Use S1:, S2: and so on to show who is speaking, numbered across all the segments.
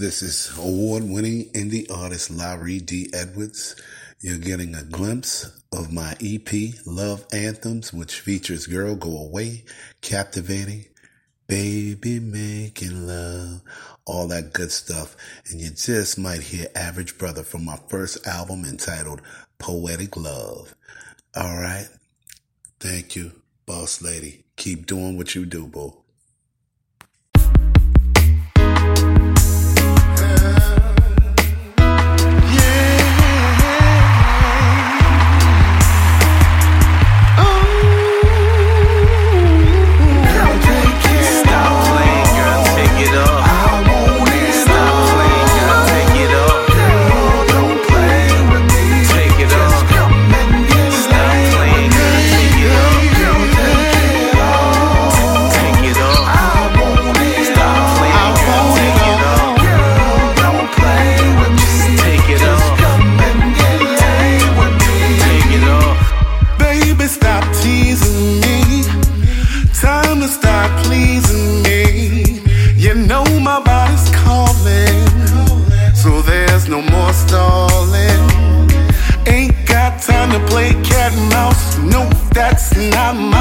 S1: This is award winning indie artist Larry D. Edwards. You're getting a glimpse of my EP, Love Anthems, which features Girl Go Away, Captivating, Baby Making Love, all that good stuff. And you just might hear Average Brother from my first album entitled Poetic Love. All right. Thank you, boss lady. Keep doing what you do, boo.
S2: That's not my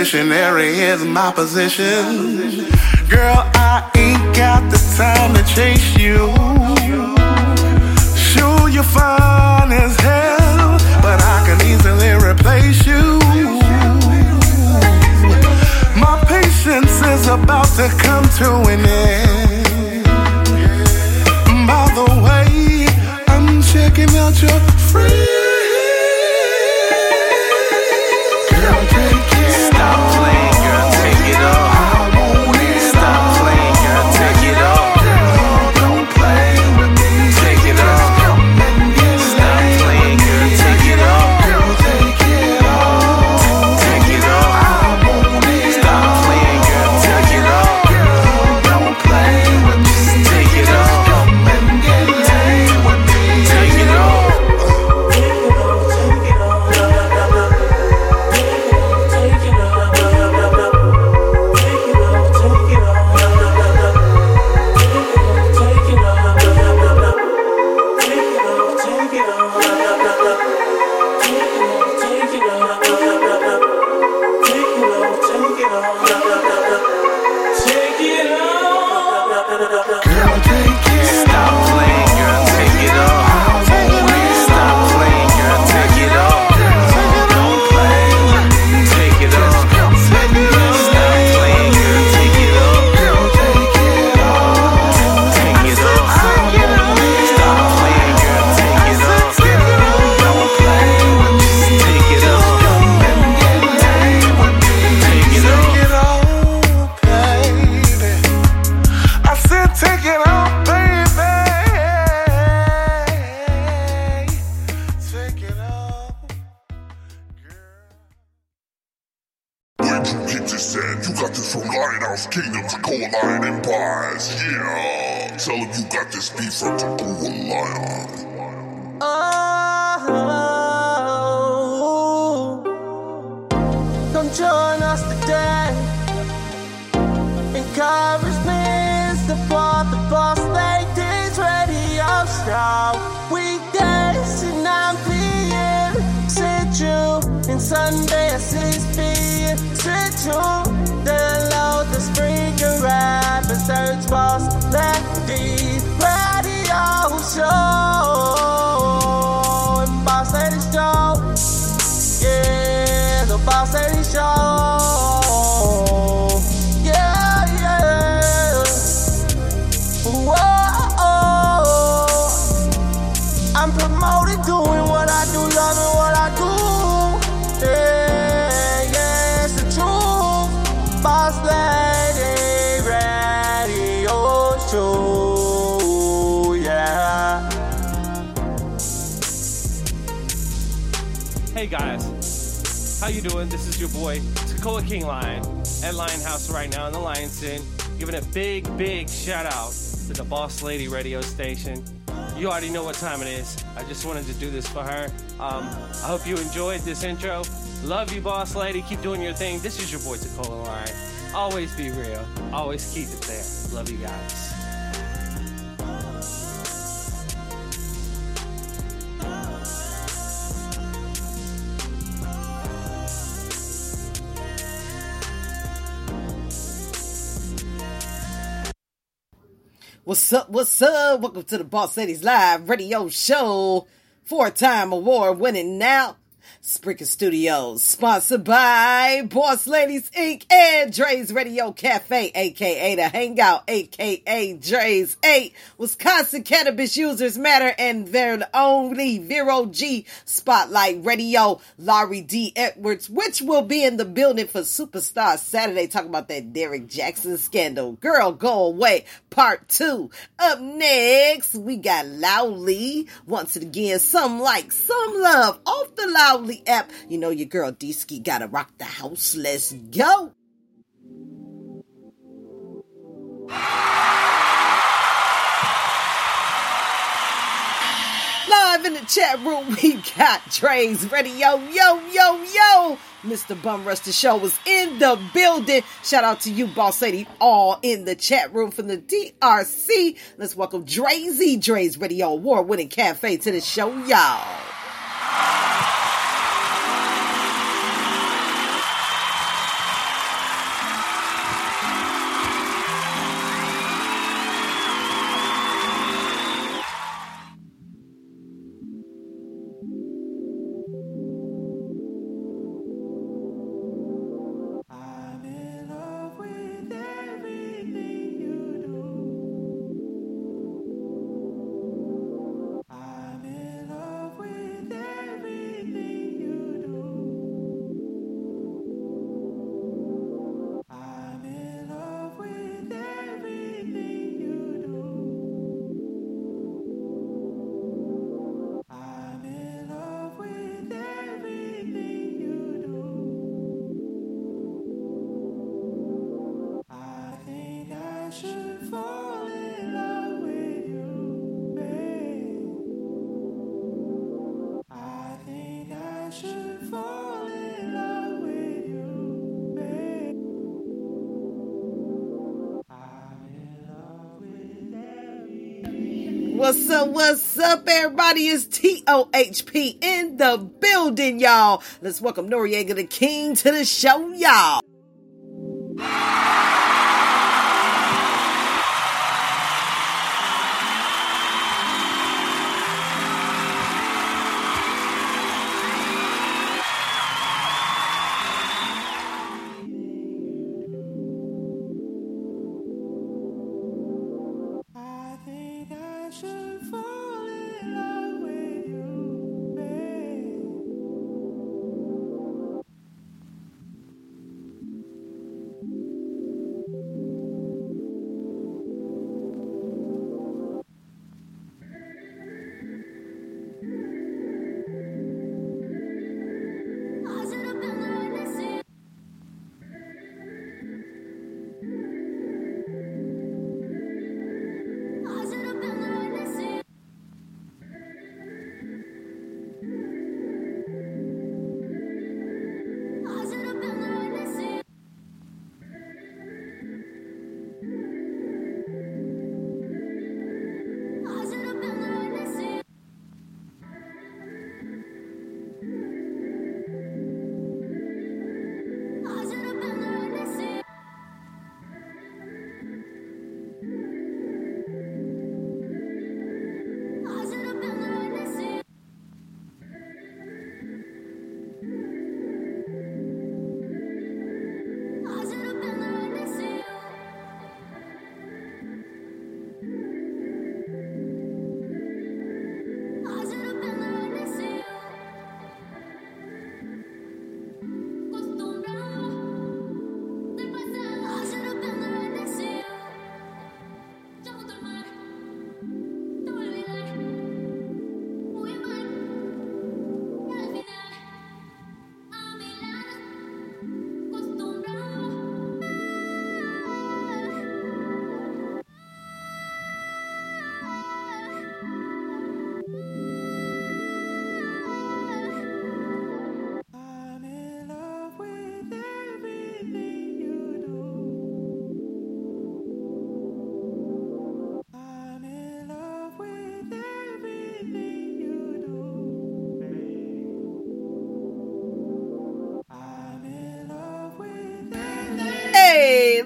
S2: Missionary is my position. Girl, I ain't got the time to chase you. Sure, you're fine as hell, but I can easily replace you. My patience is about to come to an end. By the way, I'm checking out your free.
S3: Just wanted to do this for her. Um, I hope you enjoyed this intro. Love you, Boss Lady. Keep doing your thing. This is your boy Tacola Lion. Always be real. Always keep it there. Love you guys.
S4: What's up? What's up? Welcome to the Boss Ladies Live Radio Show. Four time award winning now. Spreaker Studios, sponsored by Boss Ladies Inc. and Dre's Radio Cafe, aka The Hangout, aka Dre's 8. Wisconsin Cannabis Users Matter and their only Vero G Spotlight Radio, Larry D. Edwards, which will be in the building for Superstar Saturday, talking about that Derek Jackson scandal. Girl, go away. Part 2. Up next, we got Loudly. Once again, some like, some love off the Loudly app. You know your girl D-Ski gotta rock the house. Let's go. Live in the chat room, we got Dre's Radio. Yo, yo, yo. yo. Mr. Bum Rush the Show was in the building. Shout out to you, Boss Lady, all in the chat room from the DRC. Let's welcome Drazy, Dre's Radio Award winning cafe to the show, y'all. Up? What's up, everybody? It's TOHP in the building, y'all. Let's welcome Noriega the King to the show, y'all.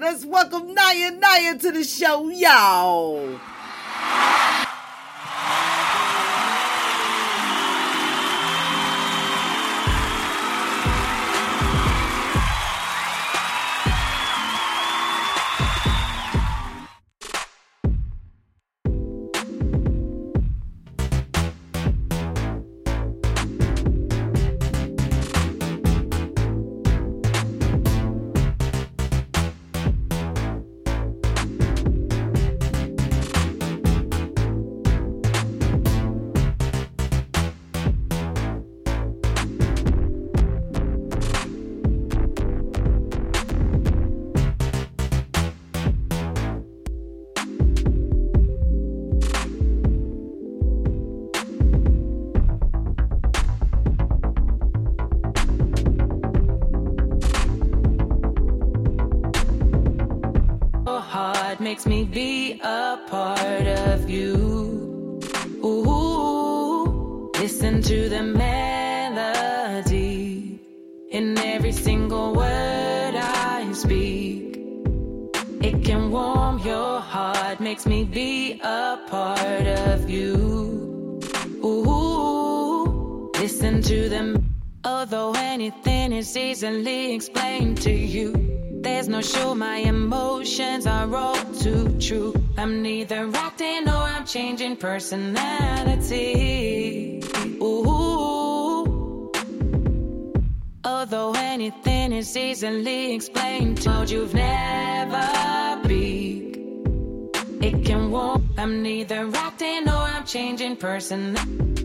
S4: Let's welcome Naya Naya to the show, y'all.
S5: Changing personality. Ooh. Although anything is easily explained, told you've never been. It can warm. I'm neither acting or I'm changing personality.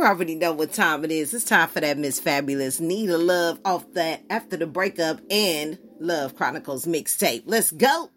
S6: Already know what time it is. It's time for that Miss Fabulous Need a Love off that After the Breakup and Love Chronicles mixtape. Let's go.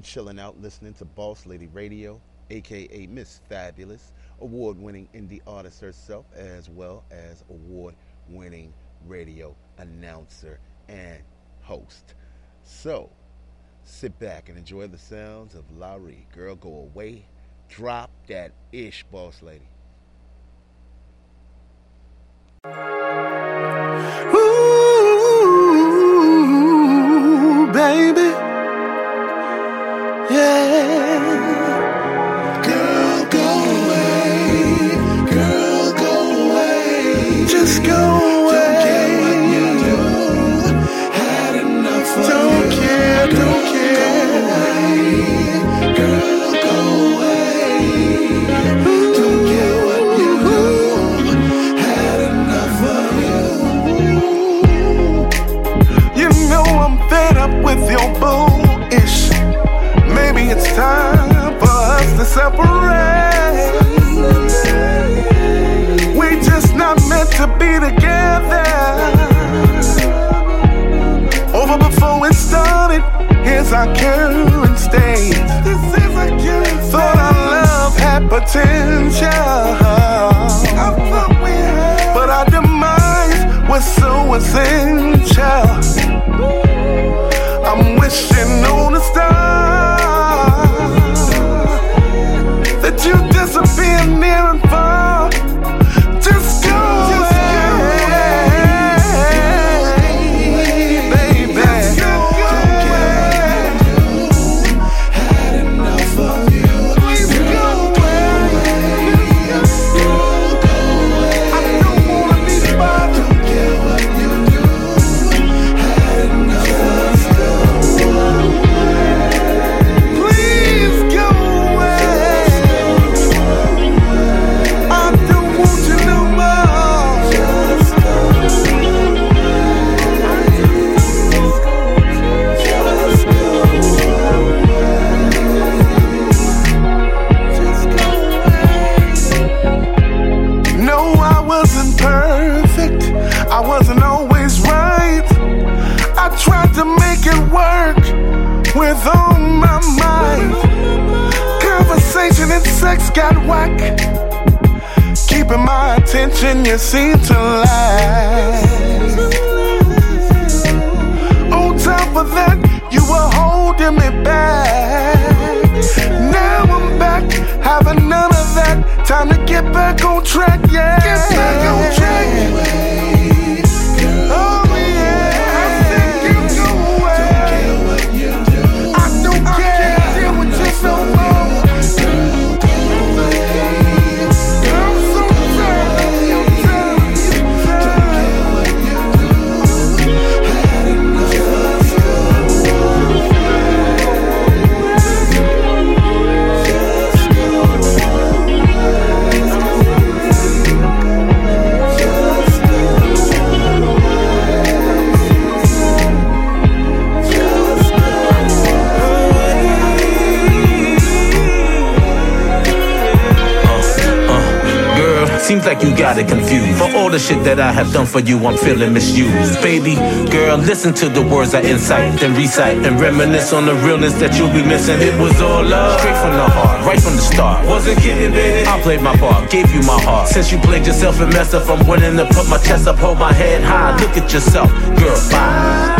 S1: I'm
S2: chilling out listening to Boss Lady Radio, aka Miss Fabulous, award winning indie artist herself, as well as award winning radio announcer and host. So, sit back and enjoy the sounds of Larry. Girl, go away. Drop that ish, Boss Lady. Potential. But our demise was so essential. I'm wishing attention, you seem to lack. On top of that, you were holding me back. Now I'm back, having none of that. Time to get back on track, yeah. Get back on track.
S7: Seems like you got it confused. For all the shit that I have done for you, I'm feeling misused. Baby, girl, listen to the words I incite, then recite, and reminisce on the realness that you'll be missing. It was all love, straight from the heart, right from the start. Wasn't kidding, baby. I played my part, gave you my heart. Since you played yourself and messed up, I'm willing to put my chest up, hold my head high. Look at yourself, girl, bye.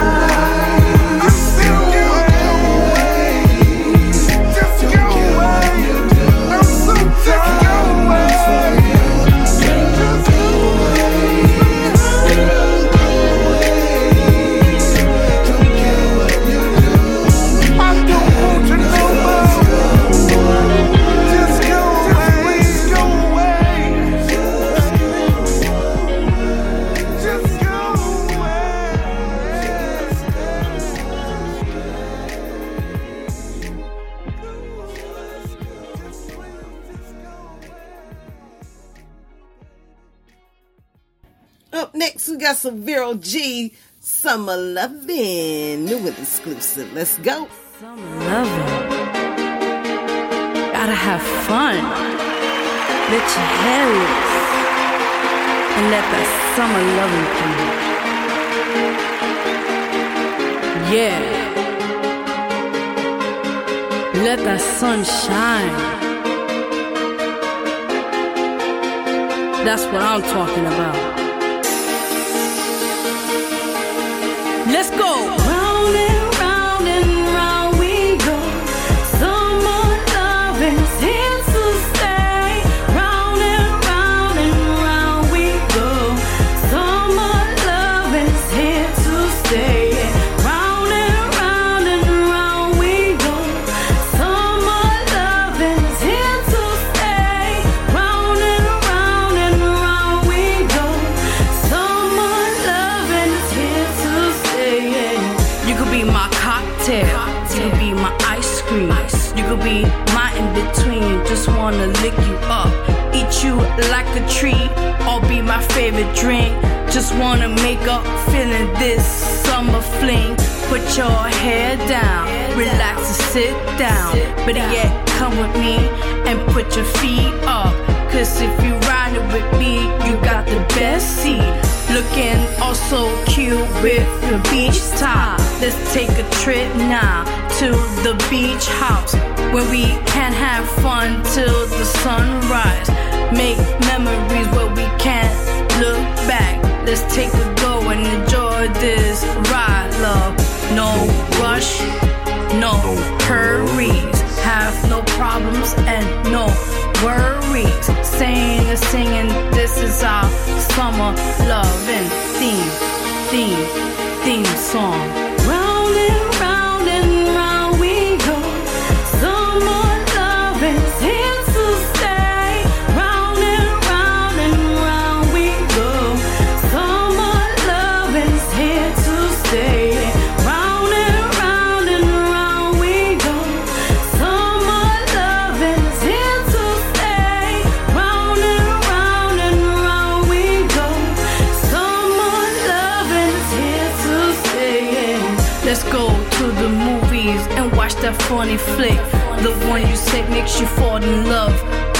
S4: Up next, got some Vero G Summer Lovin', new and exclusive. Let's go.
S8: Summer loving. Gotta have fun. Let your hair loose. And let that summer loving come. Yeah. Let that sun shine. That's what I'm talking about. Let's go. Favorite drink. Just wanna make up, feeling this summer fling. Put your head down, relax and sit down. But yeah, come with me and put your feet up. Cause if you riding with me, you got the best seat. Looking also cute with your beach top. Let's take a trip now to the beach house where we can have fun till the sunrise. Make memories where we can't look back. Let's take a go and enjoy this ride, love. No rush, no hurries. Have no problems and no worries. Saying and singing, this is our summer loving theme, theme, theme song. That funny flick. The one you said makes you fall in love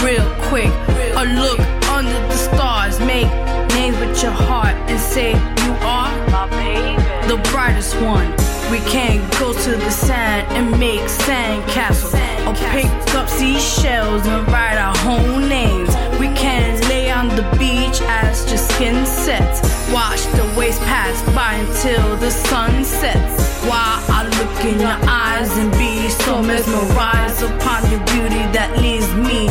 S8: real quick. Or look under the stars, make names with your heart and say you are my baby. The brightest one. We can go to the sand and make sand castles. Or pick up seashells and write our whole names. We can lay on the beach as your skin sets. Watch the waves pass by until the sun sets. While I look in your eyes and be so mesmerized upon your beauty that leaves me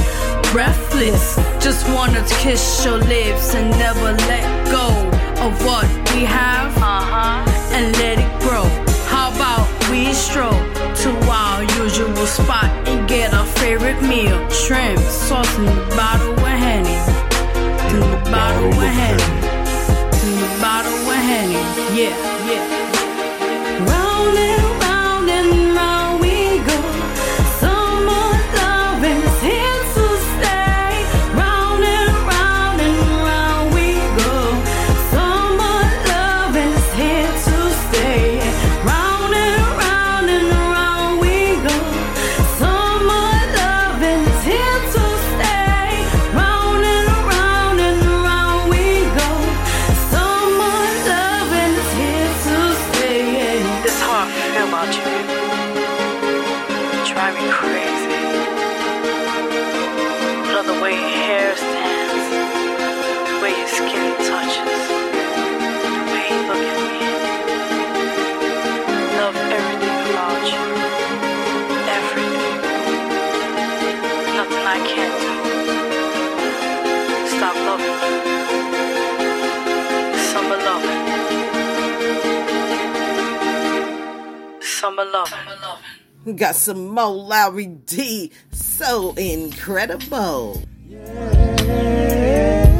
S8: breathless. Just wanna kiss your lips and never let go of what we have uh-huh. and let it grow. How about we stroll to our usual spot and get our favorite meal? Shrimp, sauce and bottle of Henny. Bottle with Henny. The bottle with Henny. Yeah. We
S4: got some Mo Lowry D. So incredible.
S2: marvelous,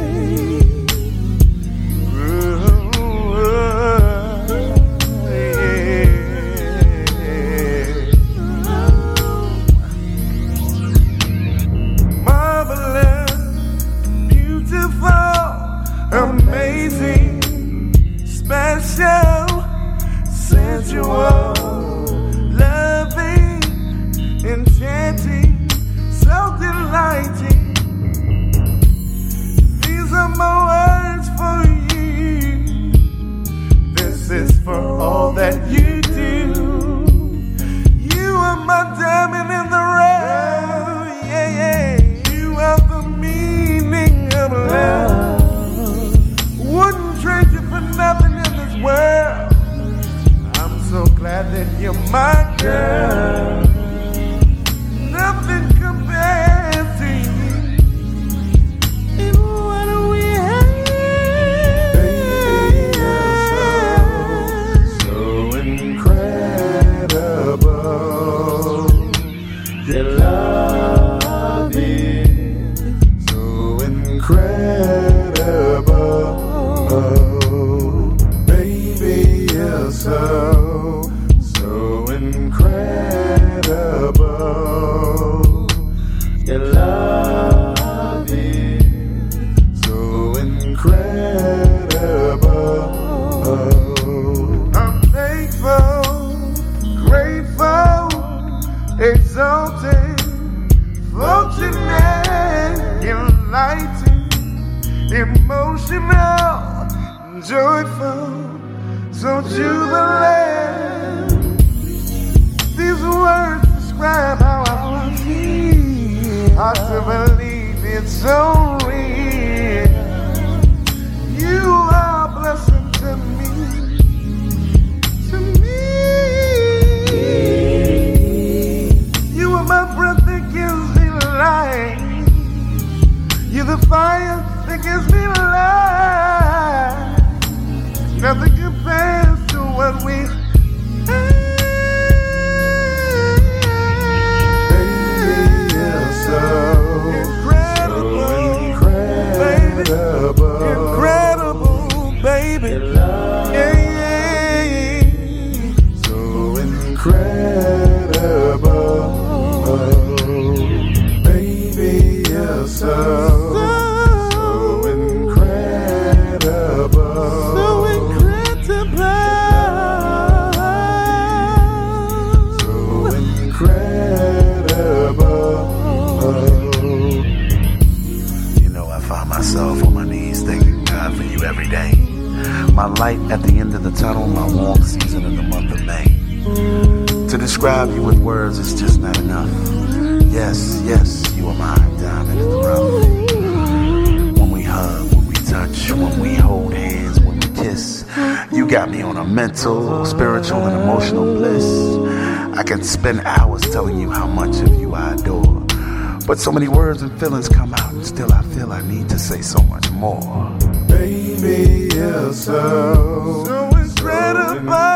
S2: floating and enlightened, emotional, joyful, so jubilant. These words describe how I feel. Hard to believe it's so real. You are a blessing to me. Fire that gives me life. Nothing compares to what we
S9: light at the end of the tunnel, my warm season in the month of May. To describe you with words is just not enough. Yes, yes, you are my diamond in the rough. When we hug, when we touch, when we hold hands, when we kiss, you got me on a mental, spiritual, and emotional bliss. I can spend hours telling you how much of you I adore. But so many words and feelings come out, and still I feel I need to say so much more.
S2: Baby, you're so, so incredible. You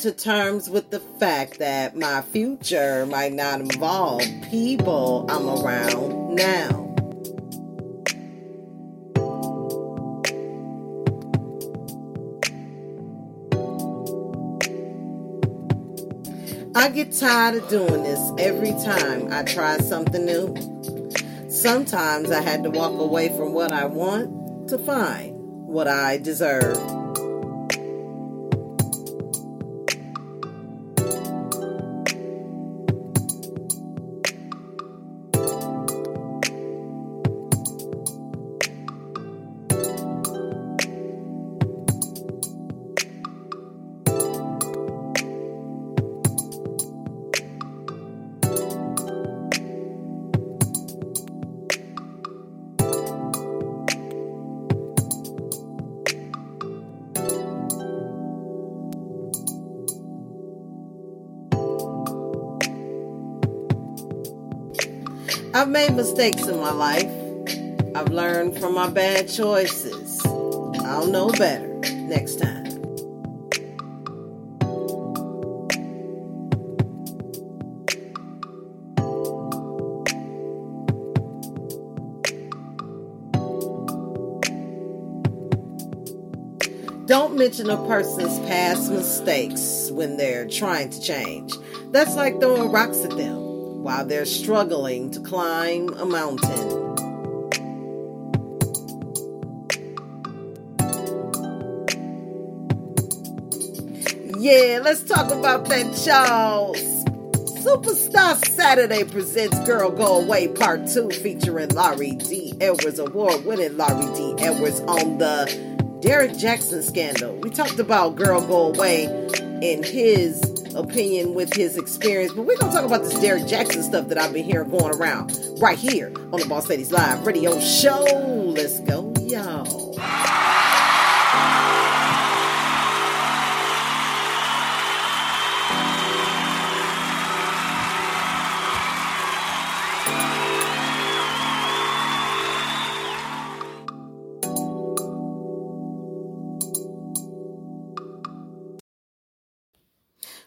S4: to terms with the fact that my future might not involve people I'm around now. I get tired of doing this every time I try something new. Sometimes I had to walk away from what I want to find what I deserve. I've made mistakes in my life. I've learned from my bad choices. I'll know better next time. Don't mention a person's past mistakes when they're trying to change. That's like throwing rocks at them while they're struggling to climb a mountain. Yeah, let's talk about that, y'all. Superstar Saturday presents Girl Go Away Part 2 featuring Larry D. Edwards, award winning Larry D. Edwards on the Derek Jackson scandal. We talked about Girl Go Away in his opinion with his experience. But we're going to talk about this Derek Jackson stuff that I've been hearing going around right here on the Boss Ladies Live radio show. Let's go, y'all.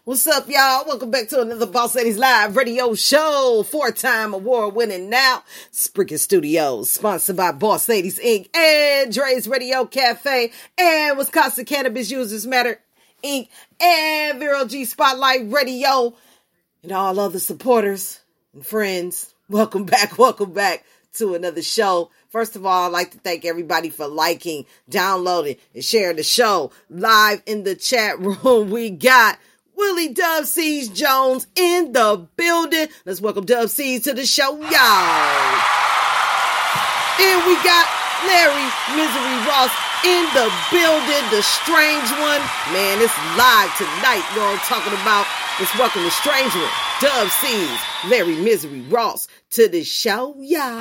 S4: What's up, y'all? Welcome back to another Boss Ladies Live radio show. Four-time award-winning now. Spreaker Studios, sponsored by Boss Ladies Inc. and Dre's Radio Cafe and Wisconsin Cannabis Users Matter Inc. and Vero G Spotlight Radio and all other supporters and friends. Welcome back. Welcome back to another show. First of all, I'd like to thank everybody for liking, downloading, and sharing the show. Live in the chat room, we got Willie Dub Seas Jones in the building. Let's welcome Dub Seas to the show, y'all. And we got Larry Misery Ross in the building, the strange one. Man, it's live tonight. I'm talking about? Let's welcome the strange one, Dub Seas, Larry Misery Ross to the show, y'all.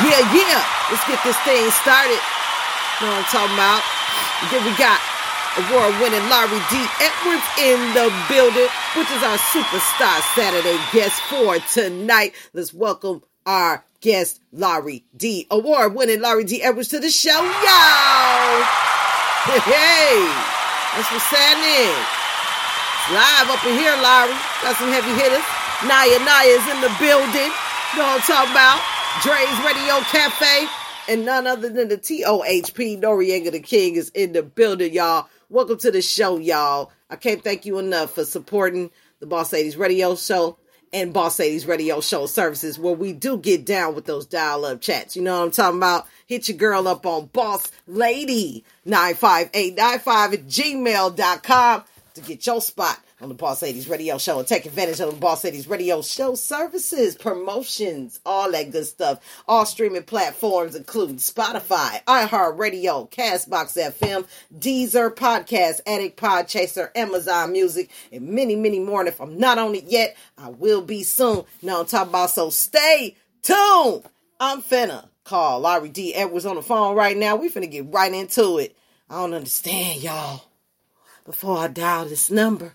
S4: Yeah, yeah. Let's get this thing started. You know what I'm talking about? Then we got award winning Larry D. Edwards in the building, which is our superstar Saturday guest for tonight. Let's welcome our guest, Larry D. Award winning Larry D. Edwards to the show, y'all. Hey, that's what's happening. Live up in here, Larry. Got some heavy hitters. Naya Naya's in the building. You know what I'm talking about? Dre's Radio Cafe. And none other than the TOHP Noriega the King is in the building, y'all. Welcome to the show, y'all. I can't thank you enough for supporting the Boss Ladies Radio Show and Boss Ladies Radio Show services where we do get down with those dial up chats. You know what I'm talking about? Hit your girl up on Boss Lady 95895 at gmail.com to get your spot on the Boss Ladies Radio Show and take advantage of the Boss Ladies Radio Show services, promotions, all that good stuff. All streaming platforms include Spotify, iHeartRadio, Castbox FM, Deezer, Podcast Addict, Podchaser, Amazon Music, and many, many more. And if I'm not on it yet, I will be soon. Now I'm talking about, so stay tuned. I'm finna call Larry D. Edwards on the phone right now. We finna get right into it. I don't understand, y'all. Before I dial this number,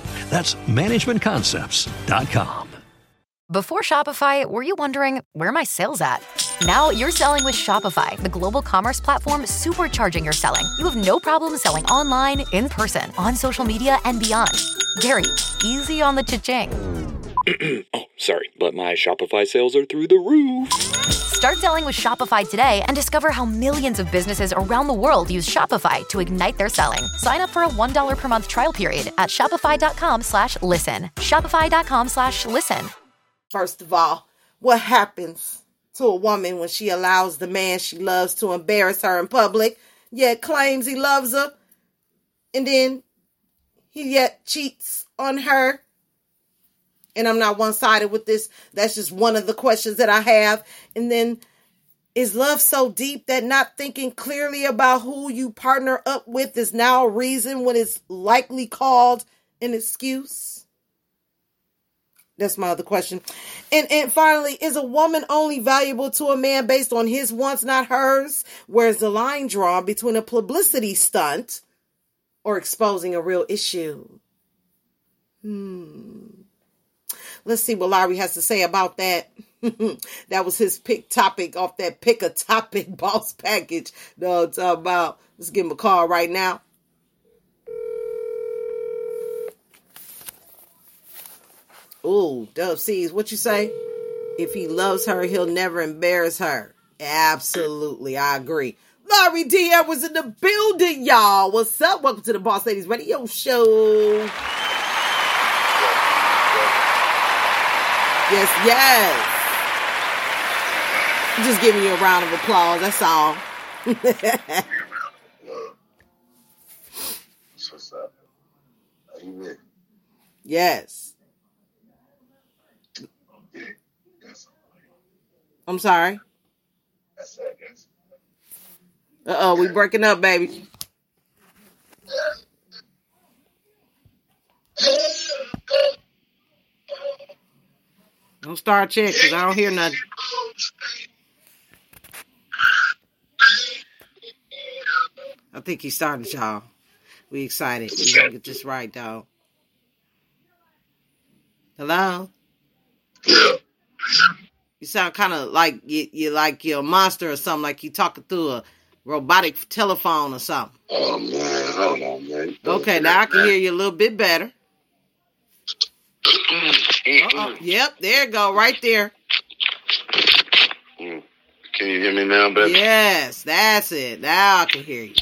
S10: That's managementconcepts.com.
S11: Before Shopify, were you wondering where are my sales at? Now you're selling with Shopify, the global commerce platform supercharging your selling. You have no problem selling online, in person, on social media, and beyond. Gary, easy on the cha-ching.
S12: oh, sorry, but my Shopify sales are through the roof.
S11: Start selling with Shopify today and discover how millions of businesses around the world use Shopify to ignite their selling. Sign up for a $1 per month trial period at shopify.com slash listen. Shopify.com slash listen.
S4: First of all, what happens to a woman when she allows the man she loves to embarrass her in public, yet claims he loves her, and then he yet cheats on her? And I'm not one sided with this. That's just one of the questions that I have. And then, is love so deep that not thinking clearly about who you partner up with is now a reason when it's likely called an excuse? That's my other question. And and finally, is a woman only valuable to a man based on his wants, not hers? Where's the line drawn between a publicity stunt or exposing a real issue? Hmm. Let's see what Larry has to say about that. that was his pick topic off that pick a topic boss package. No, I'm talking about. Let's give him a call right now. Ooh, Dub C's, what you say? If he loves her, he'll never embarrass her. Absolutely, I agree. Larry D. was in the building, y'all. What's up? Welcome to the Boss Ladies Radio Show. Yes, yes. Just giving you a round of applause. That's all.
S13: What's up? Are you ready?
S4: yes. I'm sorry.
S13: I said yes.
S4: Uh oh, we breaking up, baby. Don't start checking because I don't hear nothing. I think he's starting, y'all. We excited. We gotta get this right, dog. Hello. You sound kind of like you, you like you're a monster or something, like you talking through a robotic telephone or something.
S13: Oh man, hold on, man.
S4: Okay, now I can hear you a little bit better. Uh-oh. Yep, there you go, right there.
S13: Can you hear me now, baby?
S4: Yes, that's it. Now I can hear you.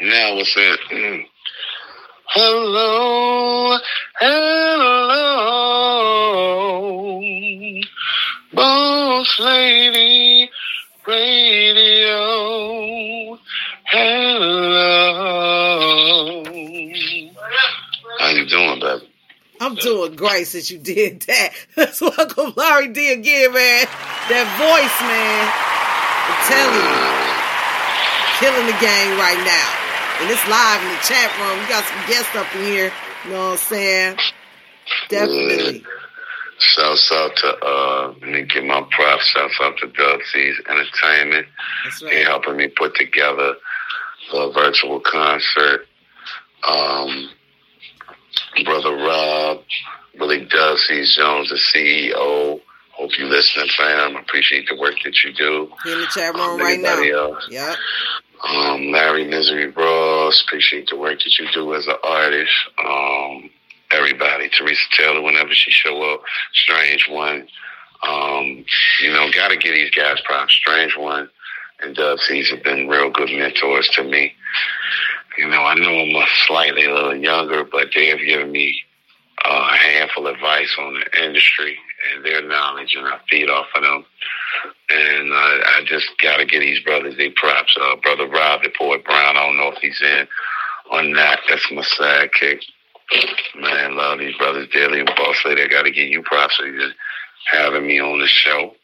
S13: Now what's that? Mm. Hello, hello, boss lady, radio, hello. How you doing,
S4: I'm doing great since you did that. That's what Uncle Larry did again, man. That voice, man. I'm telling you. Killing the game right now. And it's live in the chat room. We got some guests up in here. You know what I'm saying? Definitely.
S13: Shouts out to uh let me give my props, shouts out to Dub C's Entertainment.
S4: That's right.
S13: They helping me put together a virtual concert. Um Brother Rob, Willie Dusty Jones, the CEO. Hope you listening, fam. Appreciate the work that you do.
S4: In the chat room
S13: Um,
S4: right now.
S13: else.
S4: Yep.
S13: Um, Larry Misery Ross, appreciate the work that you do as an artist. Um, everybody, Teresa Taylor, whenever she show up, Strange One. Um, you know, gotta give these guys props. Strange One and Dub C's have been real good mentors to me. You know, I know I'm a slightly a little younger, but they have given me uh, a handful of advice on the industry and their knowledge, and I feed off of them. And I, I just got to give these brothers their props. Uh, Brother Rob, the poet Brown, I don't know if he's in on that. That's my sidekick. Man, love these brothers dearly. And Boss Lady, I got to give you props for having me on the show.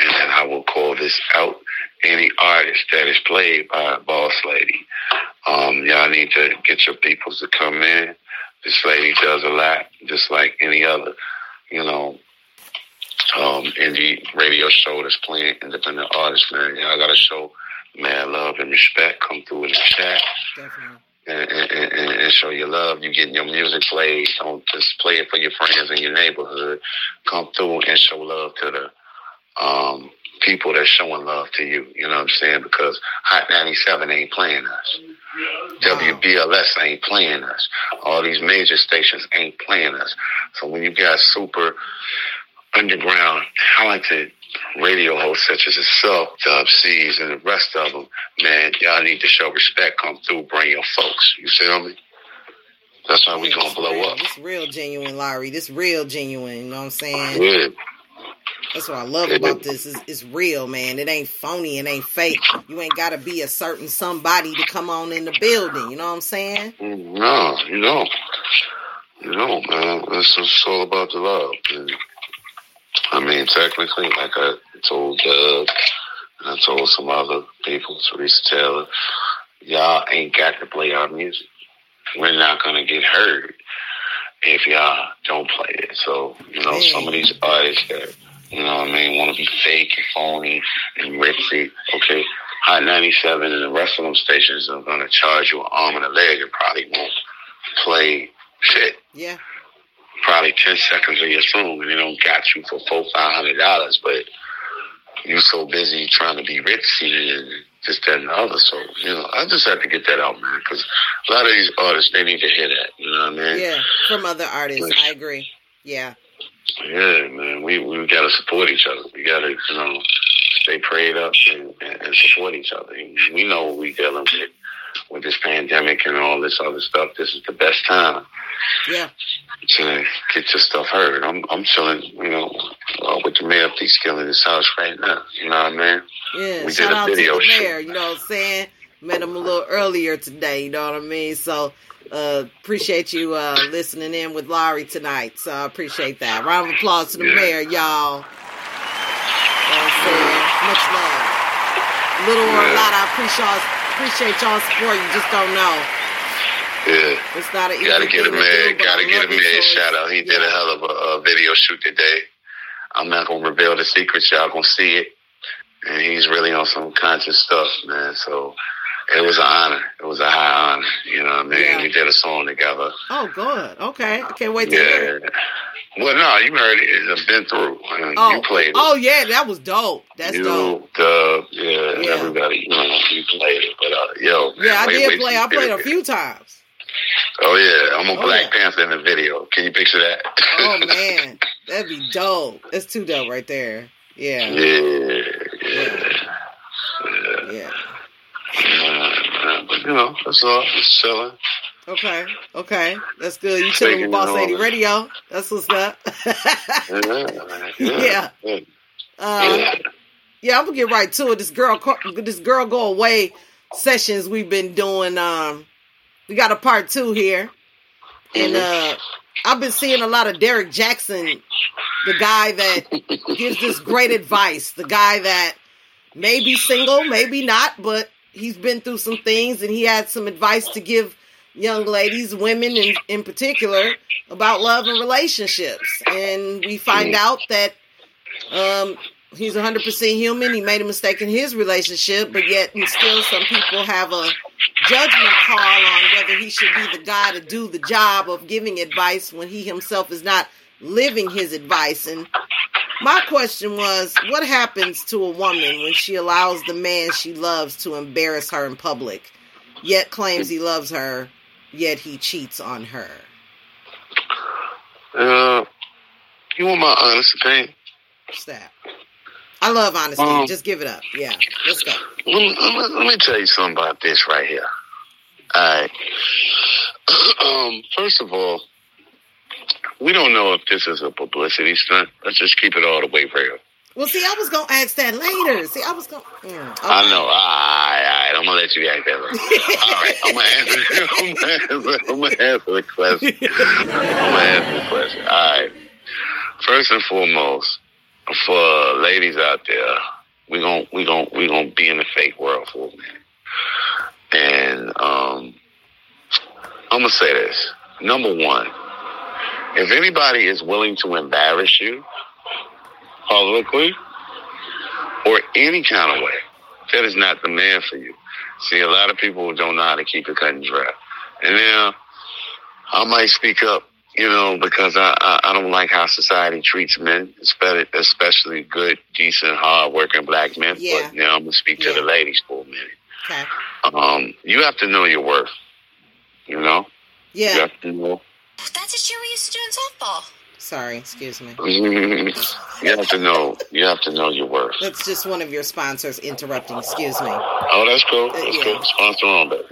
S13: And I will call this out. Any artist that is played by Boss Lady, um, y'all need to get your peoples to come in. This lady does a lot, just like any other, you know, um, indie radio show that's playing independent artists, man. Y'all got to show man love and respect. Come through in the chat and, and, and, and show your love. You getting your music played. Don't just play it for your friends in your neighborhood. Come through and show love to the um, people that's showing love to you. You know what I'm saying? Because Hot 97 ain't playing us. WBLS ain't playing us. All these major stations ain't playing us. So when you got super underground, talented radio hosts such as yourself, Dub C's, and the rest of them, man, y'all need to show respect. Come through, bring your folks. You feel me? That's how we gonna blow up.
S4: This real genuine, Larry. This real genuine. You know what I'm saying?
S13: Yeah.
S4: That's what I love about this. Is it's real, man. It ain't phony. It ain't fake. You ain't got to be a certain somebody to come on in the building. You know what I'm saying?
S13: No, you know, you know, man. It's just all about the love. And, I mean, technically, like I told Doug, and I told some other people, Teresa Taylor, y'all ain't got to play our music. We're not gonna get heard if y'all don't play it. So, you know, some of these artists that, you know what I mean, want to be fake and phony and ritzy, okay, Hot 97 and the rest of them stations are going to charge you an arm and a leg and probably won't play shit.
S4: Yeah.
S13: Probably 10 seconds of your song and they don't got you for four, five hundred dollars, but you're so busy trying to be ritzy and this, that, and the other. So, you know, I just had to get that out, man, because a lot of these artists, they need to hear that, you know what I mean?
S4: Yeah. From other artists, I agree. Yeah.
S13: Yeah, man, we we gotta support each other. We gotta, you know, stay prayed up and, and, and support each other. We know what we dealing with with this pandemic and all this other stuff. This is the best time
S4: Yeah.
S13: to get your stuff heard. I'm I'm chilling, you know, uh, with the mayor of Peace in his house right now. You know what I mean?
S4: Yeah.
S13: We did a video shoot.
S4: mayor. You know what I'm saying? Met him a little earlier today. You know what I mean? So. Uh, appreciate you uh, listening in with Larry tonight. So I appreciate that. Round of applause to the
S13: Yeah.
S4: mayor, y'all. You know what I'm saying? Much love. Little or a lot, I appreciate appreciate y'all support. You just don't know.
S13: Yeah.
S4: It's not an easy
S13: Gotta get a man,
S4: do,
S13: gotta get a man shout out. He did a hell of a, uh video shoot today. I'm not gonna reveal the secrets. Y'all gonna see it. And he's really on some conscious stuff, man. So it was an honor. It was a high honor. You know what I mean?
S4: Yeah.
S13: We did a song together.
S4: Oh, good. Okay, I can't wait to hear.
S13: Yeah.
S4: it.
S13: Well, no, you heard it. It's been through.
S4: Oh,
S13: you played it.
S4: oh yeah, that was dope. That's
S13: you,
S4: dope.
S13: Dub, yeah,
S4: Yeah.
S13: everybody, you know, you played it. But, uh, yo, man,
S4: Yeah, I
S13: wait,
S4: did
S13: wait
S4: play. I played
S13: hear
S4: a few times.
S13: Oh, yeah. I'm a
S4: Oh,
S13: Black
S4: yeah.
S13: Panther in the video. Can you picture that?
S4: Oh man, that'd be dope. That's too dope right there. Yeah,
S13: yeah. Yeah. Uh, but, you know, that's all. Just chilling.
S4: Okay. Okay. That's good. You chilling with Boss Lady. Radio. That's what's up.
S13: Yeah.
S4: Yeah. Uh, yeah, I'm gonna get right to it. This girl, this girl go away sessions we've been doing. Um, we got a part two here, and uh, I've been seeing a lot of Derek Jackson, the guy that gives this great advice, the guy that may be single, maybe not, but he's been through some things, and he had some advice to give young ladies, women in, in particular, about love and relationships. And we find out that um, he's 100% human. He made a mistake in his relationship, but yet and still some people have a judgment call on whether he should be the guy to do the job of giving advice when he himself is not living his advice. And my question was, what happens to a woman when she allows the man she loves to embarrass her in public, yet claims he loves her, yet he cheats on her?
S13: Uh, you want my honest opinion?
S4: What's that? I love honesty.
S13: Um,
S4: Just give it up. Yeah, let's go.
S13: Let me, let me, let me tell you something about this right here. All right. um, first of all, we don't know if this is a publicity stunt. Let's just keep it all the way real.
S4: Well, see, I was gonna ask that later. See, I was gonna. Mm, okay.
S13: I know. All right, all right. I'm gonna let you act that all right. I'm gonna answer. I'm gonna answer, gonna the question. I'm gonna answer the question. All right. First and foremost, for ladies out there, we gon' we gon' we gonna be in the fake world for a minute. And um, I'm gonna say this. Number one, if anybody is willing to embarrass you publicly or any kind of way, that is not the man for you. See, a lot of people don't know how to keep it cut and dry. And now I might speak up, you know, because I, I, I don't like how society treats men, especially, good, decent, hard-working black men.
S4: Yeah.
S13: But now I'm gonna speak to the ladies for a minute.
S4: Okay.
S13: Um, you have to know your worth. You know, you
S4: Yeah.
S13: have to know.
S14: That's a shit we used to do in softball.
S4: Sorry, excuse me.
S13: you have to know. You have to know your worth.
S4: That's just one of your sponsors interrupting. Excuse me.
S13: Oh, that's cool. That's
S4: yeah.
S13: cool. Sponsor on, baby.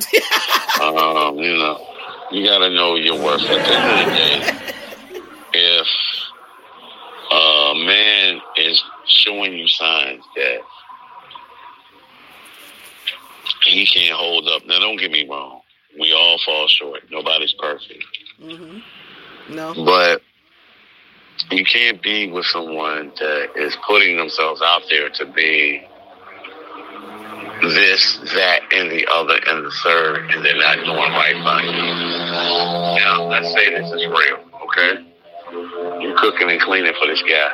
S13: um, you know, you gotta know your worth. At the end of the day, if a man is showing you signs that he can't hold up, now don't get me wrong. We all fall short. Nobody's perfect.
S4: Hmm No.
S13: But you can't be with someone that is putting themselves out there to be this, that, and the other, and the third, and they're not doing right by you. Now, let's say this is real, okay? You're cooking and cleaning for this guy.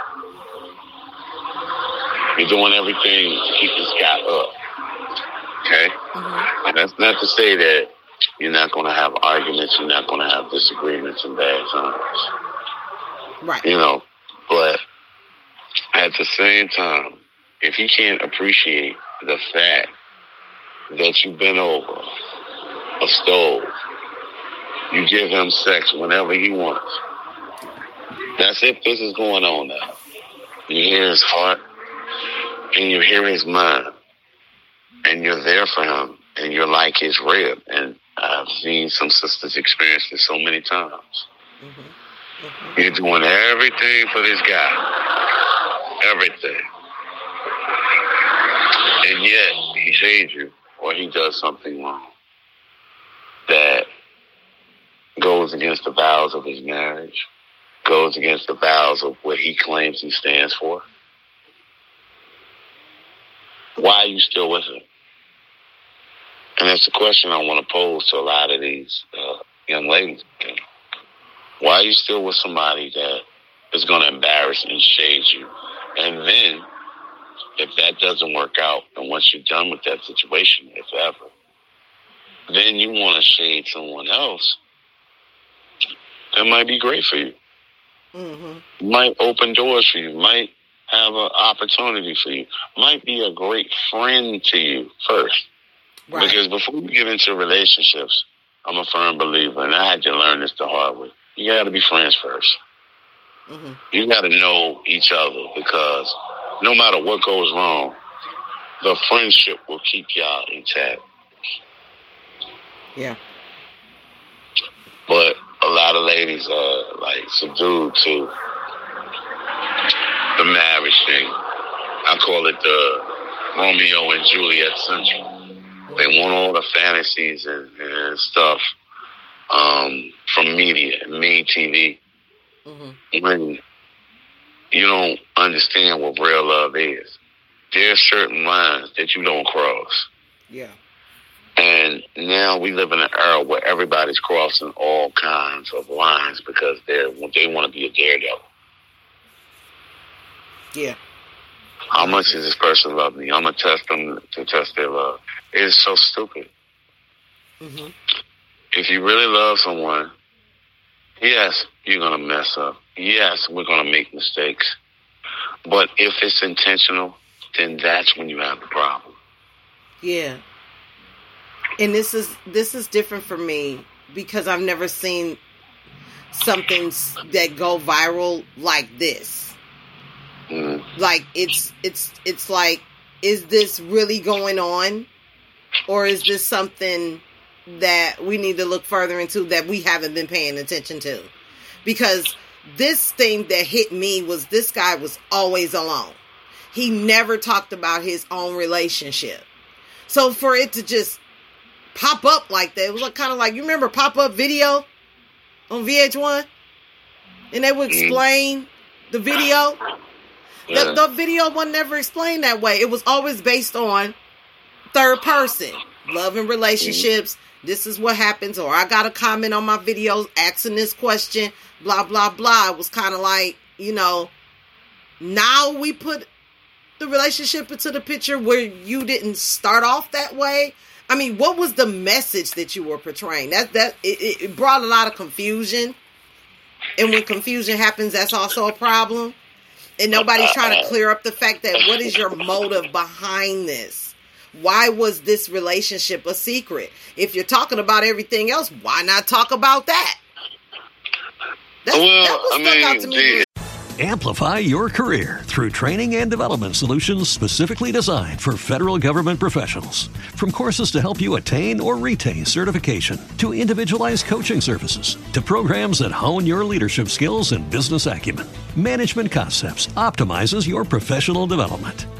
S13: You're doing everything to keep this guy up, okay? And that's not to say that you're not going to have arguments, you're not going to have disagreements and bad times
S4: Right.
S13: you know, but at the same time, if he can't appreciate the fact that you've been over a stove, you give him sex whenever he wants. That's if this is going on now. You hear his heart and you hear his mind and you're there for him and you're like his rib. And I've seen some sisters experience this so many times. Mm-hmm. You're doing everything for this guy. Everything. And yet, he shades you or he does something wrong that goes against the vows of his marriage, goes against the vows of what he claims he stands for. Why are you still with him? And that's the question I want to pose to a lot of these uh, young ladies. Why are you still with somebody that is going to embarrass and shade you. And then, if that doesn't work out, and once you're done with that situation, if ever, then you want to shade someone else, that might be great for you.
S4: Mm-hmm.
S13: Might open doors for you. Might have an opportunity for you. Might be a great friend to you first. Because before you get into relationships, I'm a firm believer, and I had to learn this the hard way. You got to be friends 1st
S4: Mm-hmm.
S13: You got to know each other because no matter what goes wrong, the friendship will keep y'all intact.
S4: Yeah.
S13: But a lot of ladies are like subdued to the marriage thing. I call it the Romeo and Juliet syndrome. They want all the fantasies and, and stuff um, from media, made TV. When you don't understand what real love is, there are certain lines that you don't cross.
S4: Yeah.
S13: And now we live in an era where everybody's crossing all kinds of lines because they're they want to be a daredevil.
S4: Yeah.
S13: How much does this person love me? I'm gonna test them to test their love. It is so stupid.
S4: Mm-hmm.
S13: If you really love someone, yes, you're gonna mess up. Yes, we're gonna make mistakes. But if it's intentional, then that's when you have the problem.
S4: Yeah. And this is this is different for me because I've never seen something that go viral like this.
S13: Mm.
S4: Like it's it's it's like is this really going on or is this something that we need to look further into that we haven't been paying attention to? Because this thing that hit me was this guy was always alone. He never talked about his own relationship. So for it to just pop up like that, it was like, kind of like you remember pop up video on VH1, and they would mm-hmm. explain the video. The, the video was never explained that way. It was always based on third person, love and mm-hmm. relationships. This is what happens, or I got a comment on my videos asking this question, blah blah blah. It was kind of like you know. Now we put the relationship into the picture where you didn't start off that way. I mean, what was the message that you were portraying? That that it, it- it brought a lot of confusion, and when confusion happens, that's also a problem. And nobody's trying to clear up the fact that what is your motive behind this? Why was this relationship a secret? If you're talking about everything else, why not talk about that? That's, that was stuck out to me.
S10: Amplify your career through training and development solutions specifically designed for federal government professionals. From courses to help you attain or retain certification, to individualized coaching services, to programs that hone your leadership skills and business acumen, Management Concepts optimizes your professional development.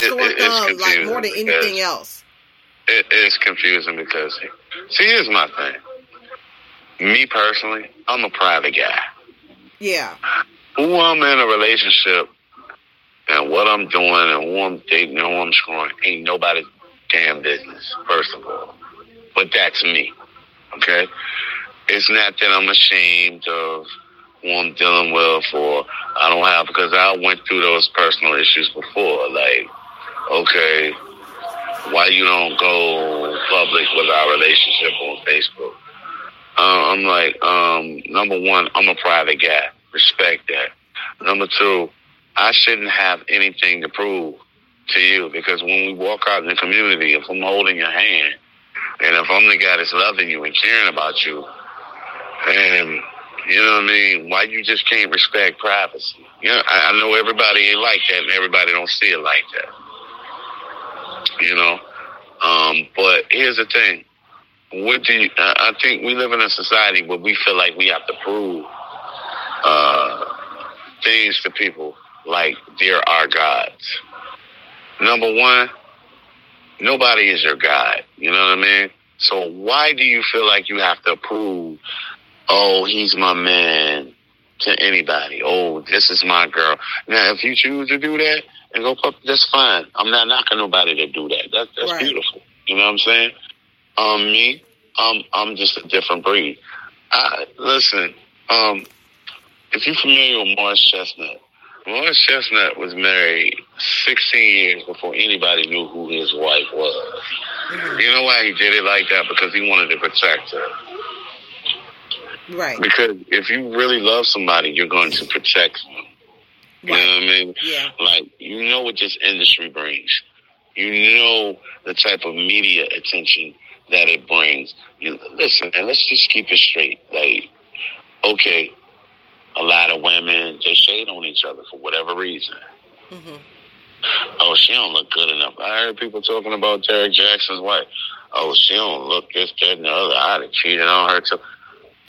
S13: It, it, it's
S4: Um, like
S13: confusing
S4: more than anything else.
S13: it, it's confusing because see here's my thing me personally i'm a private guy
S4: Yeah.
S13: who i'm in a relationship and what i'm doing and who i'm dating and who i'm screwing ain't nobody's damn business first of all but that's me okay it's not that i'm ashamed of who i'm dealing with or i don't have because i went through those personal issues before like okay why you don't go public with our relationship on Facebook. Uh, I'm like, um, number one, I'm a private guy. Respect that. Number two, I shouldn't have anything to prove to you because when we walk out in the community, if I'm holding your hand and if I'm the guy that's loving you and caring about you, and You know what I mean? Why you just can't respect privacy? You know, I, I know everybody ain't like that, and everybody don't see it like that. You know, um, but here's the thing: what do you, I think we live in a society where we feel like we have to prove uh, things to people like they're our gods. Number one, nobody is your God. You know what I mean? So why do you feel like you have to prove, oh, he's my man to anybody? Oh, this is my girl. Now, if you choose to do that and go public, that's fine. I'm not knocking nobody to do that. That that's
S4: Right.
S13: beautiful. You know what I'm saying? Um, me, um, I'm just a different breed. I, listen, um, if you're familiar with Morris Chestnut, Morris Chestnut was married 16 years before anybody knew who his wife was. You know why he did it like that? Because he wanted to protect her.
S4: Right.
S13: Because if you really love somebody, you're going to protect them. You know what I mean?
S4: Yeah.
S13: Like, you know what this industry brings. You know the type of media attention that it brings. You, listen, and let's just keep it straight. Like, okay, a lot of women, they shade on each other for whatever reason. Mm-hmm. Oh, she don't look good enough. I heard people talking about Derrick Jaxn's wife. Oh, she don't look this, that, and the other. I'd have cheated on her too.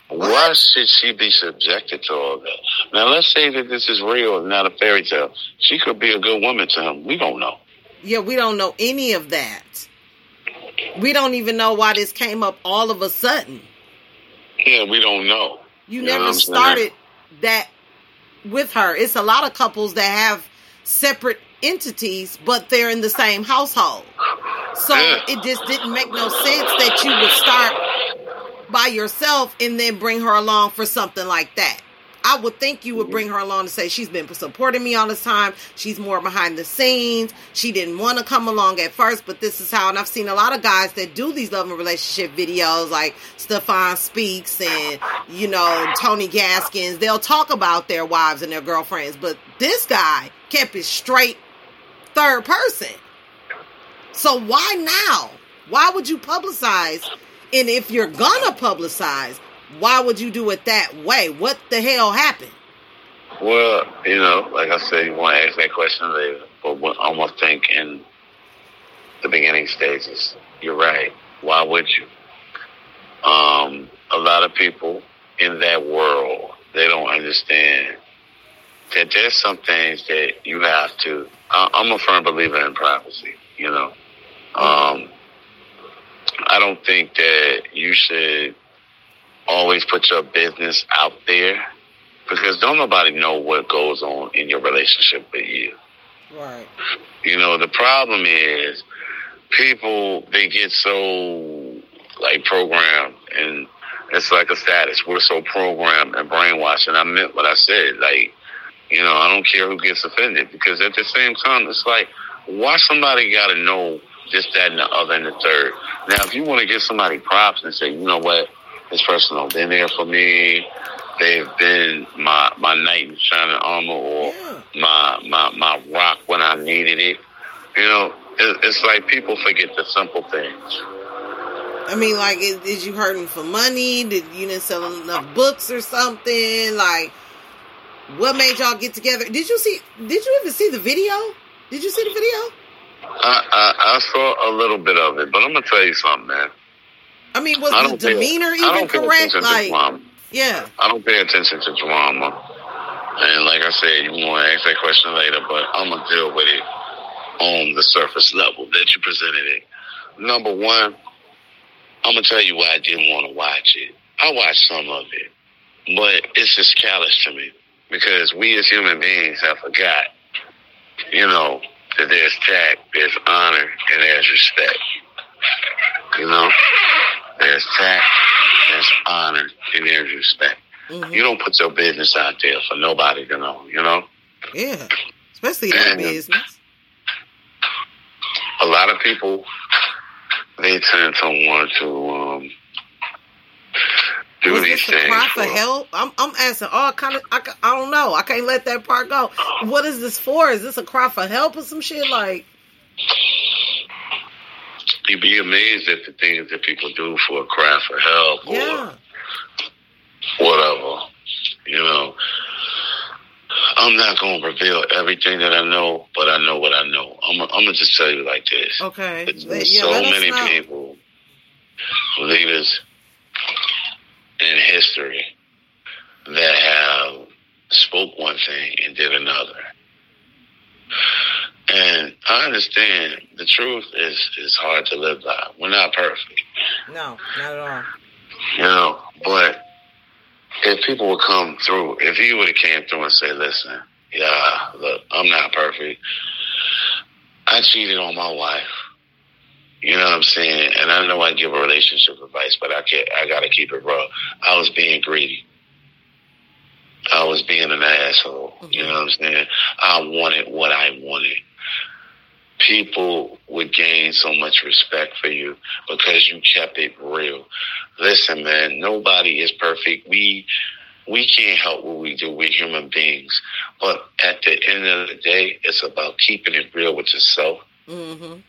S13: Why should she be subjected to all that? Now, let's say that this is real and not a fairy tale. She could be a good woman to him. We don't know.
S4: Yeah, we don't know any of that. We don't even know why this came up all of a sudden.
S13: Yeah, we don't know.
S4: You
S13: You
S4: never
S13: saying?
S4: started that with her. It's a lot of couples that have separate entities, but they're in the same household. So
S13: Yeah.
S4: it just didn't make no sense that you would start by yourself and then bring her along for something like that. I would think you would bring her along to say she's been supporting me all this time. She's more behind the scenes. She didn't want to come along at first, but this is how. And I've seen a lot of guys that do these love and relationship videos, like Stephan Speaks and you know Tony Gaskins. They'll talk about their wives and their girlfriends, but this guy kept it straight third person. So why now? Why would you publicize? And if you're gonna publicize, why would you do it that way? What the hell happened?
S13: Well, you know, like I said, you want to ask that question later, but I almost think in the beginning stages, you're right. Why would you? Um, a lot of people in that world, they don't understand that there's some things that you have to. I, I'm a firm believer in privacy. You know, um, I don't think that you should always put your business out there because don't nobody know what goes on in your relationship with you.
S4: Right.
S13: You know, the problem is people they get so like programmed and it's like a status. We're so programmed and brainwashed and I meant what I said. Like, you know, I don't care who gets offended because at the same time it's like why somebody gotta know this, that and the other and the third. Now if you wanna give somebody props and say, you know what, this person has been there for me, they've been my my knight in shining armor or my my my rock when I needed it. You know, it, it's like people forget the simple things.
S4: I mean, like, is, is you hurting for money? Did you didn't sell enough books or something? Like, what made y'all get together? Did you see? Did you even see the video? Did you see the video?
S13: I, I I saw a little bit of it, but I'm gonna tell you something, man.
S4: I mean, was
S13: I
S4: the
S13: don't pay-
S4: demeanor even correct? Like, yeah,
S13: I don't pay attention to drama. And like I said, you want to ask that question later, but I'm gonna deal with it on the surface level that you presented it. Number one, I'm gonna tell you why I didn't want to watch it. I watched some of it, but it's just callous to me because we as human beings have forgot, you know, that there's tact, there's honor, and there's respect. You know, there's tact, there's honor, and there's respect. Mm-hmm. You don't put your business out there for nobody to know, you know?
S4: yeah, especially that
S13: And- uh,
S4: business.
S13: A lot of people, they tend to want to do
S4: Was
S13: these
S4: this a
S13: things.
S4: cry for
S13: for-
S4: help? I'm, I'm asking all kind of. I, I don't know. I can't let that part go. What is this for? Is this a cry for help or some shit? Like,
S13: You'd be amazed at the things that people do for a cry for help or
S4: yeah,
S13: whatever. I'm not going to reveal everything that I know, but I know what I know. I'm, I'm going to just tell you like this.
S4: Okay.
S13: There's
S4: Yeah,
S13: so many
S4: know.
S13: people, leaders in history, that have spoke one thing and did another. And I understand the truth is is hard to live by. We're not perfect,
S4: No, not at all.
S13: you know. But if people would come through, if he would have came through and say, "Listen, yeah, look, I'm not perfect. I cheated on my wife. You know what I'm saying? And I know I give a relationship advice, but I can't. I gotta keep it real. I was being greedy. I was being an asshole. You know what I'm saying? I wanted what I wanted. People would gain so much respect for you because you kept it real. Listen, man, nobody is perfect. We we can't help what we do. We're human beings. But at the end of the day, it's about keeping it real with yourself.
S4: Mm-hmm.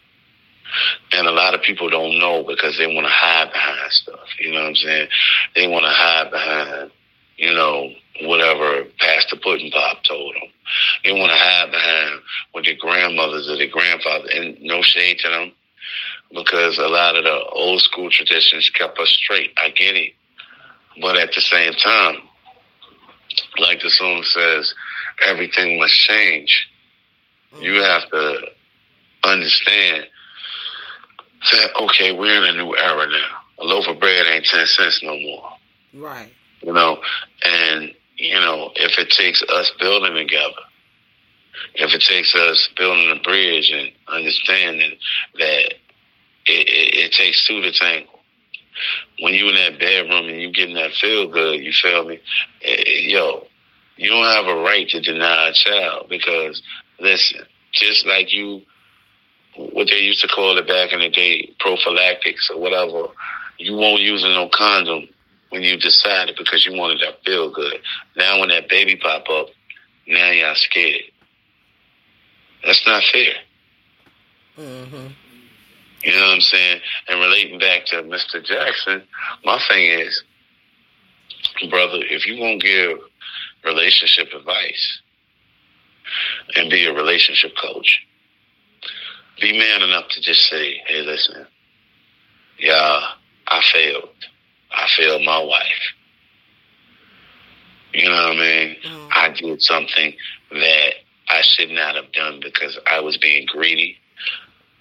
S13: And a lot of people don't know because they want to hide behind stuff. You know what I'm saying? They want to hide behind, you know, whatever Pastor Pudding Pop told them. They want to hide behind what their grandmothers or their grandfathers. And no shade to them because a lot of the old school traditions kept us straight. I get it. But at the same time, like the song says, everything must change. You have to understand okay, we're in a new era now. A loaf of bread ain't 10 cents no more,
S4: Right.
S13: you know? And, you know, if it takes us building together, if it takes us building a bridge and understanding that it, it, it takes two to tangle. When you in that bedroom and you getting that feel good, you feel me? Eh, eh, Yo, you don't have a right to deny a child because listen, just like you, what they used to call it back in the day, prophylactics or whatever, you won't use no condom when you decided because you wanted to feel good. Now when that baby pop up, now y'all scared. That's not fair.
S4: Mm-hmm.
S13: You know what I'm saying? And relating back to Mr. Jaxn, my thing is, brother, if you won't give relationship advice and be a relationship coach, be man enough to just say, hey, listen, yeah, I failed. I failed my wife. You know what I mean? I did something that I should not have done because I was being greedy.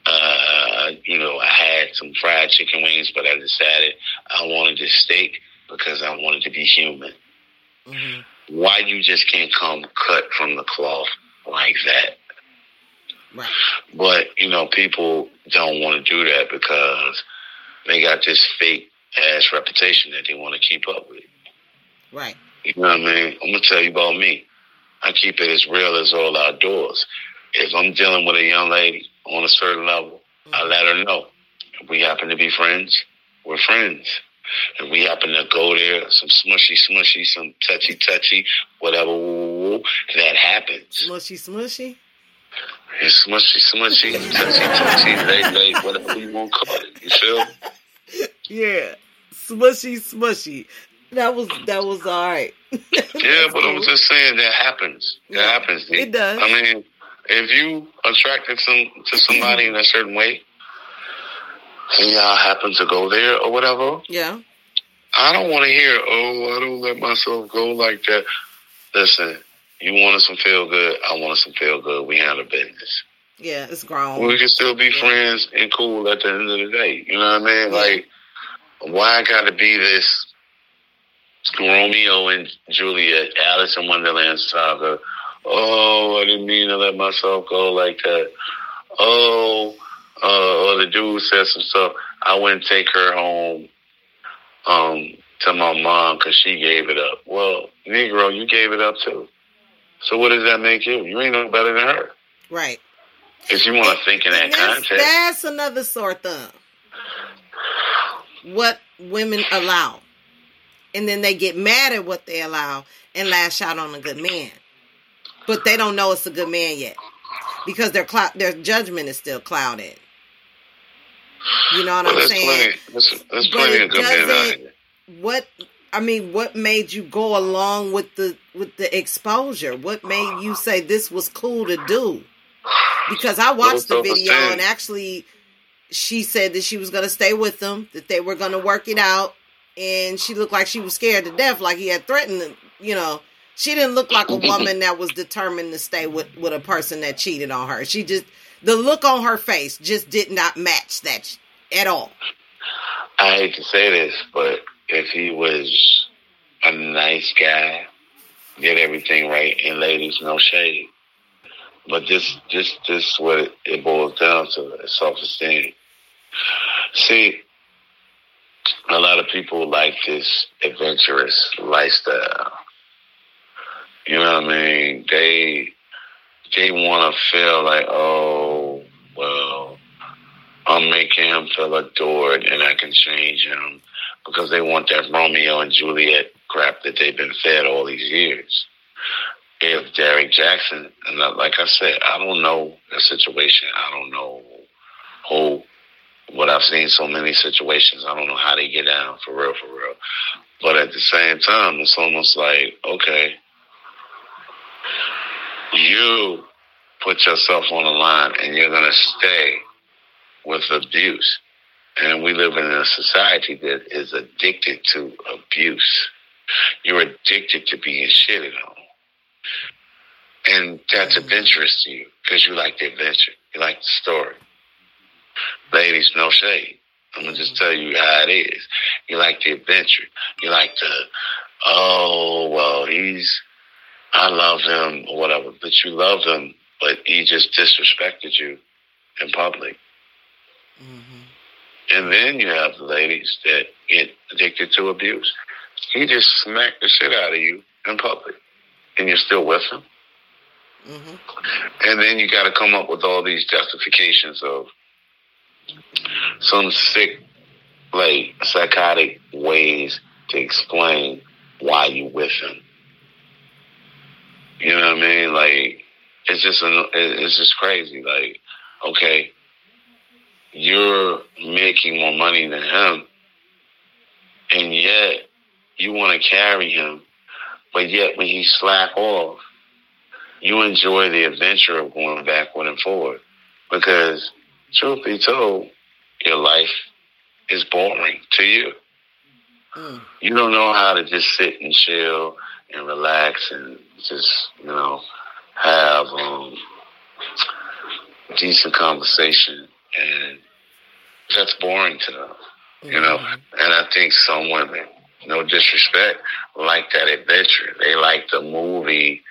S13: Uh, you know, I had some fried chicken wings, but I decided I wanted a steak because I wanted to be human. Why you just can't come cut from the cloth like that?
S4: Right.
S13: But, you know, people don't want to do that because they got this fake ass reputation that they want to keep up with.
S4: Right.
S13: You know what I mean? I'm gonna tell you about me. I keep it as real as all outdoors. If I'm dealing with a young lady on a certain level, I let her know. If we happen to be friends, we're friends. If we happen to go there, some smushy, smushy, some touchy, touchy, whatever, woo, woo, woo, that happens.
S4: Smushy, smushy.
S13: It's smushy, smushy, touchy, touchy, lay, lay, whatever you want to call it. You feel?
S4: Yeah. Smushy, smushy. That was that was all right.
S13: Yeah, but I was just saying that happens. That happens. D.
S4: It does.
S13: I mean, if you attracted some to somebody in a certain way, and y'all happen to go there or whatever,
S4: Yeah.
S13: I don't want to hear, "Oh, I don't let myself go like that." Listen, you wanted some feel good. I wanted some feel good. We handle business.
S4: Yeah, it's grown.
S13: We can still be friends and cool at the end of the day. You know what I mean? Like, why I got to be this Romeo and Juliet, Alice in Wonderland saga? Oh, I didn't mean to let myself go like that. Oh, uh, or the dude said some stuff. I wouldn't take her home um, to my mom because she gave it up. Well, Negro, you gave it up too. So what does that make you? You ain't no better than her.
S4: Right.
S13: If you want to think in that
S4: that's,
S13: context.
S4: that's another sore thumb. What women allow. And then they get mad at what they allow and lash out on a good man. But they don't know it's a good man yet. Because their clou- their judgment is still clouded. You know what
S13: Well,
S4: I'm saying?
S13: plenty, there's, there's plenty of good men out here.
S4: What I mean, what made you go along with the with the exposure? What made you say this was cool to do? Because I watched the video and actually she said that she was going to stay with them, that they were going to work it out, and she looked like she was scared to death, like he had threatened. them, You know, she didn't look like a woman that was determined to stay with with a person that cheated on her. She just the look on her face just did not match that at all.
S13: I hate to say this, but if he was a nice guy, did everything right, and ladies, no shade. But this, this, this is what it, it boils down to: self-esteem. See, a lot of people like this adventurous lifestyle. You know what I mean? They they want to feel like, oh, well, I'm making him feel adored, and I can change him because they want that Romeo and Juliet crap that they've been fed all these years. If Derrick Jaxn, and like I said, I don't know the situation. I don't know who, but I've seen so many situations. I don't know how they get down for real, for real. But at the same time, it's almost like, okay, you put yourself on the line and you're going to stay with abuse. And we live in a society that is addicted to abuse. You're addicted to being shitted on. And that's adventurous to you because you like the adventure. You like the story. Ladies, no shade. I'm going to just tell you how it is. You like the adventure. You like the, oh, well, he's, I love him or whatever. But you love him, but he just disrespected you in public. Mm-hmm. And then you have the ladies that get addicted to abuse. He just smacked the shit out of you in public, and you're still with him. Mm-hmm. And then you got to come up with all these justifications of some sick, like psychotic ways to explain why you with him. You know what I mean? Like it's just an, it's just crazy. Like okay, you're making more money than him, and yet you want to carry him, but yet when he slack off, you enjoy the adventure of going backward and forward. Because truth be told, your life is boring to you. You don't know how to just sit and chill and relax and just, you know, have um, decent conversation and that's boring to them, you know. Mm-hmm. And I think some women, no disrespect, like that adventure. They like the movie,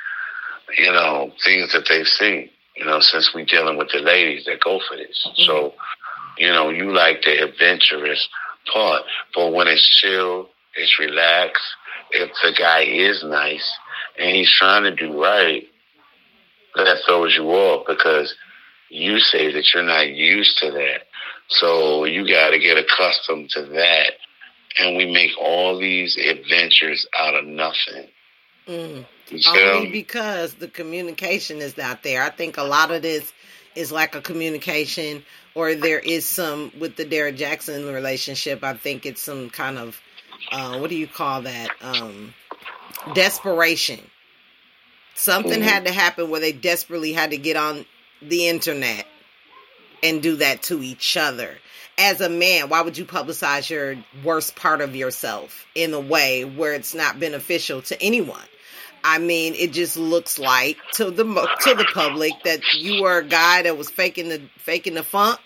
S13: you know, things that they've seen. You know, since we dealing with the ladies that go for this, mm-hmm. so you know, you like the adventurous part. But when it's chill, it's relaxed. If the guy is nice and he's trying to do right, that throws you off because you say that you're not used to that. So you got to get accustomed to that. And we make all these adventures out of nothing.
S4: Mm. Only because the communication is not there. I think a lot of this is lack of communication, or there is some with the Derrick Jaxn relationship. I think it's some kind of uh, what do you call that? Um, desperation. Something
S13: Mhm.
S4: had to happen where they desperately had to get on the internet and do that to each other. As a man, why would you publicize your worst part of yourself in a way where it's not beneficial to anyone? I mean, it just looks like to the to the public that you were a guy that was faking the faking the funk.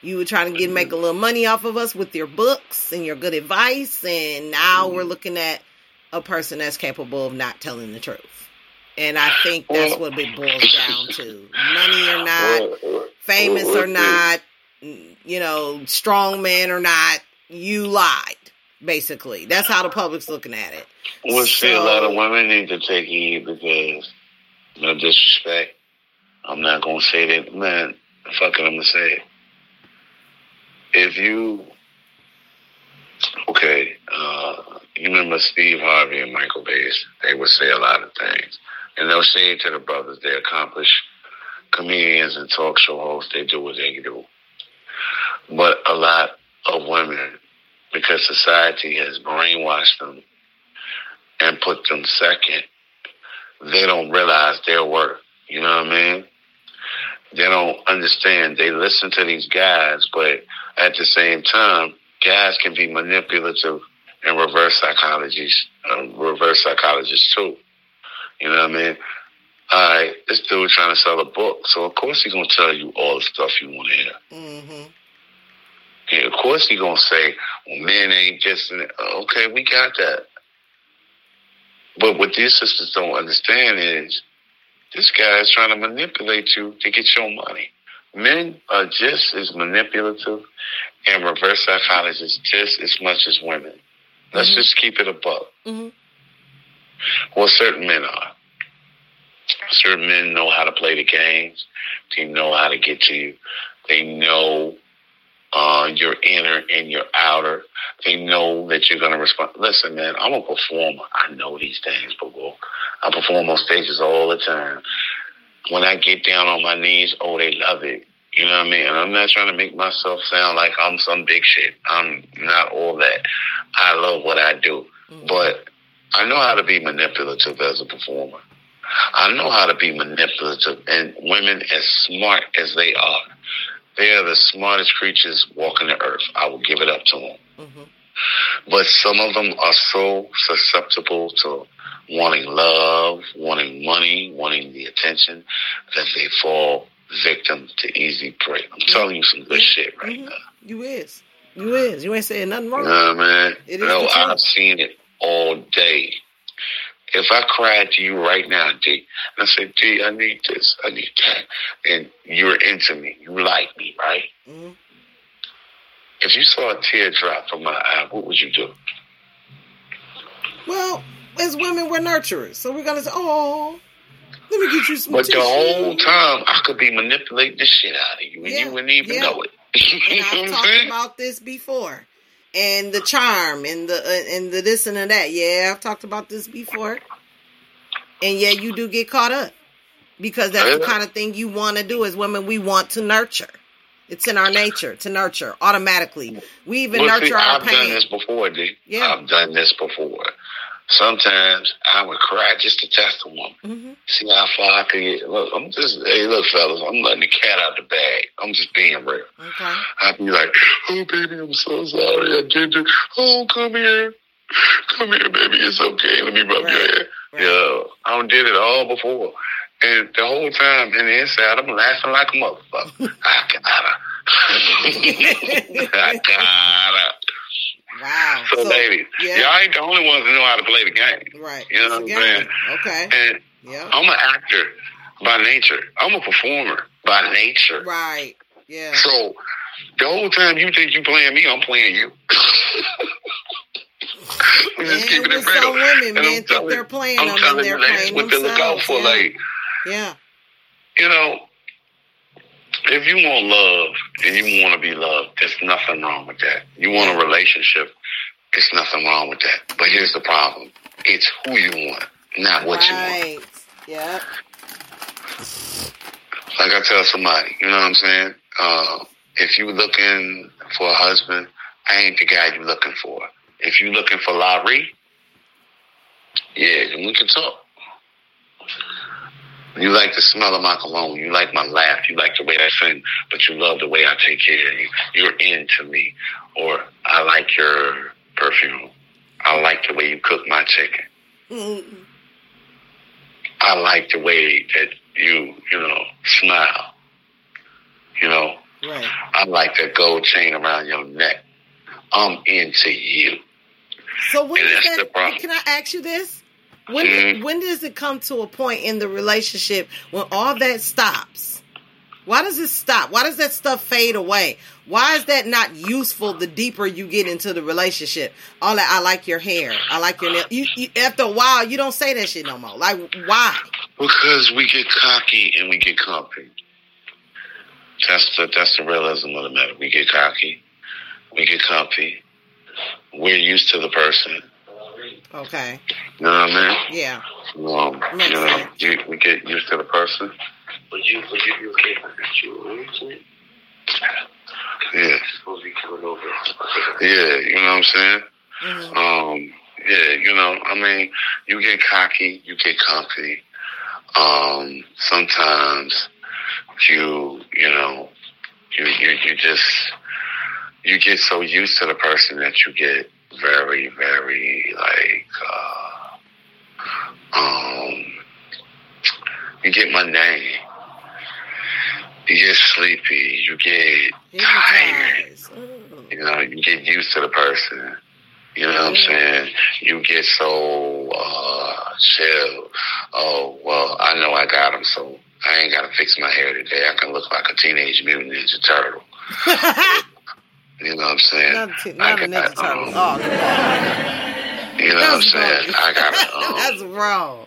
S4: You were trying to get make a little money off of us with your books and your good advice, and now we're mm-hmm. looking at a person that's capable of not telling the truth. And I think that's what it boils down to: money or not, famous or not, you know, strong man or not. You lied, basically. That's how the public's looking at it.
S13: Well, see, a lot of women need to take heed because, no disrespect, I'm not going to say that, man, fuck it, I'm going to say it. If you, okay, uh, you remember Steve Harvey and Michael Baisden, they would say a lot of things. And no shade to the brothers, they're accomplished comedians and talk show hosts, they do what they do. But a lot of women, because society has brainwashed them and put them second, they don't realize their worth. You know what I mean? They don't understand. They listen to these guys, but at the same time, guys can be manipulative and reverse psychologists, uh, reverse psychologists too. You know what I mean? All right, this dude trying to sell a book, so of course he's gonna tell you all the stuff you want to hear.
S4: Mm-hmm.
S13: Yeah, of course he gonna say, "Well, men ain't just." Okay, we got that. But what these sisters don't understand is, this guy is trying to manipulate you to get your money. Men are just as manipulative and reverse psychologists just as much as women. Let's just keep it a buck.
S4: Mm-hmm.
S13: Well, certain men are. Certain men know how to play the games. They know how to get to you. They know uh, your inner and your outer. They know that you're going to respond. Listen, man, I'm a performer. I know these things, but I perform on stages all the time. When I get down on my knees, oh, they love it. You know what I mean? And I'm not trying to make myself sound like I'm some big shit. I'm not all that. I love what I do. But I know how to be manipulative as a performer. I know how to be manipulative. And women, as smart as they are, they are the smartest creatures walking the earth. I will give it up to them. Mm-hmm. But some of them are so susceptible to wanting love, wanting money, wanting the attention that they fall victim to easy prey. I'm mm-hmm. telling you some good mm-hmm. shit right now.
S4: You is. You is. You ain't saying nothing wrong.
S13: You man.
S4: It is
S13: no. I've seen it all day. If I cried to you right now, D, and I said, D, I need this, I need that, and you're into me, you like me, right?
S4: Mhm.
S13: If you saw a tear drop from my eye, what would you do?
S4: Well, as women, we're nurturers, so we're gonna say, "Oh, let me get you some."
S13: But the whole time, I could be manipulating the shit out of you, and you wouldn't even
S4: yeah.
S13: know it.
S4: I've talked about this before, and the charm, and the uh, and the this and the that. Yeah, I've talked about this before, and yeah, you do get caught up because that's the kind of thing you want to do as women. We want to nurture. It's in our nature to nurture automatically. We even
S13: Well,
S4: nurture
S13: see,
S4: our
S13: I've done
S4: pain.
S13: this before, D.
S4: Yeah.
S13: I've done this before. Sometimes I would cry just to test a woman.
S4: Mm-hmm.
S13: See how far I could get. Look, I'm just, hey, look, fellas, I'm letting the cat out the bag. I'm just being real.
S4: Okay.
S13: I'd be like, oh, baby, I'm so sorry. I did this. Oh, come here. Come here, baby. It's okay. Let me rub your head. Yeah, I did it all before. And the whole time in the inside, I'm laughing like a motherfucker. I gotta. I gotta.
S4: Wow.
S13: So, ladies,
S4: yeah.
S13: y'all ain't the only ones that know how to play the game.
S4: Right.
S13: You know what I'm saying?
S4: Okay.
S13: And
S4: Yeah.
S13: I'm an actor by nature. I'm a performer by nature.
S4: Right. Yeah.
S13: So the whole time you think you playing me, I'm playing you. I'm just
S4: And
S13: keeping it real.
S4: women,
S13: And I'm
S4: think
S13: telling-
S4: they're playing
S13: I'm
S4: them and they're playing
S13: what to look out for.
S4: yeah.
S13: Like,
S4: Yeah.
S13: you know, if you want love and you want to be loved, there's nothing wrong with that. You want a relationship, there's nothing wrong with that. But here's the problem: it's who you want, not what you want.
S4: Right. Yep.
S13: Like I tell somebody, you know what I'm saying? Uh, if you're looking for a husband, I ain't the guy you're looking for. If you're looking for Larry, yeah, then we can talk. You like the smell of my cologne. You like my laugh. You like the way I sing, but you love the way I take care of you. You're into me. Or I like your perfume. I like the way you cook my chicken.
S4: Mm-hmm.
S13: I like the way that you, you know, smile. You know,
S4: Right.
S13: I like that gold chain around your neck. I'm into you.
S4: So when
S13: And
S4: does
S13: that's the
S4: that?
S13: problem.
S4: Can I ask you this? When
S13: Mhm.
S4: when does it come to a point in the relationship when all that stops? Why does it stop? Why does that stuff fade away? Why is that not useful the deeper you get into the relationship? All that I like your hair, I like your nail. You, you, after a while, you don't say that shit no more. Like why?
S13: Because we get cocky and we get comfy. That's the that's the realism of the matter. We get cocky, we get comfy. We're used to the person.
S4: Okay.
S13: You know what I mean?
S4: Yeah.
S13: Um,
S4: Makes
S13: you know,
S4: sense.
S13: you, we get used to the person. But you, but you, you okay with you? Yeah. Supposed to be coming over. Yeah, you know what I'm saying?
S4: Mm-hmm.
S13: Um, yeah, you know, I mean, you get cocky, you get comfy. Um, sometimes you, you know, you, you, you just, you get so used to the person that you get very, very like, uh, um, you get mundane. You get sleepy. You get tired. You know, you get used to the person. You know what I'm saying? You get so uh chill. Oh well, I know I got him, so I ain't gotta fix my hair today. I can look like a teenage mutant ninja turtle. you know what I'm saying?
S4: Not, t-
S13: I
S4: not a
S13: got,
S4: Ninja
S13: um,
S4: Oh.
S13: You know what I'm
S4: That's
S13: saying?
S4: wrong.
S13: I got um,
S4: That's wrong.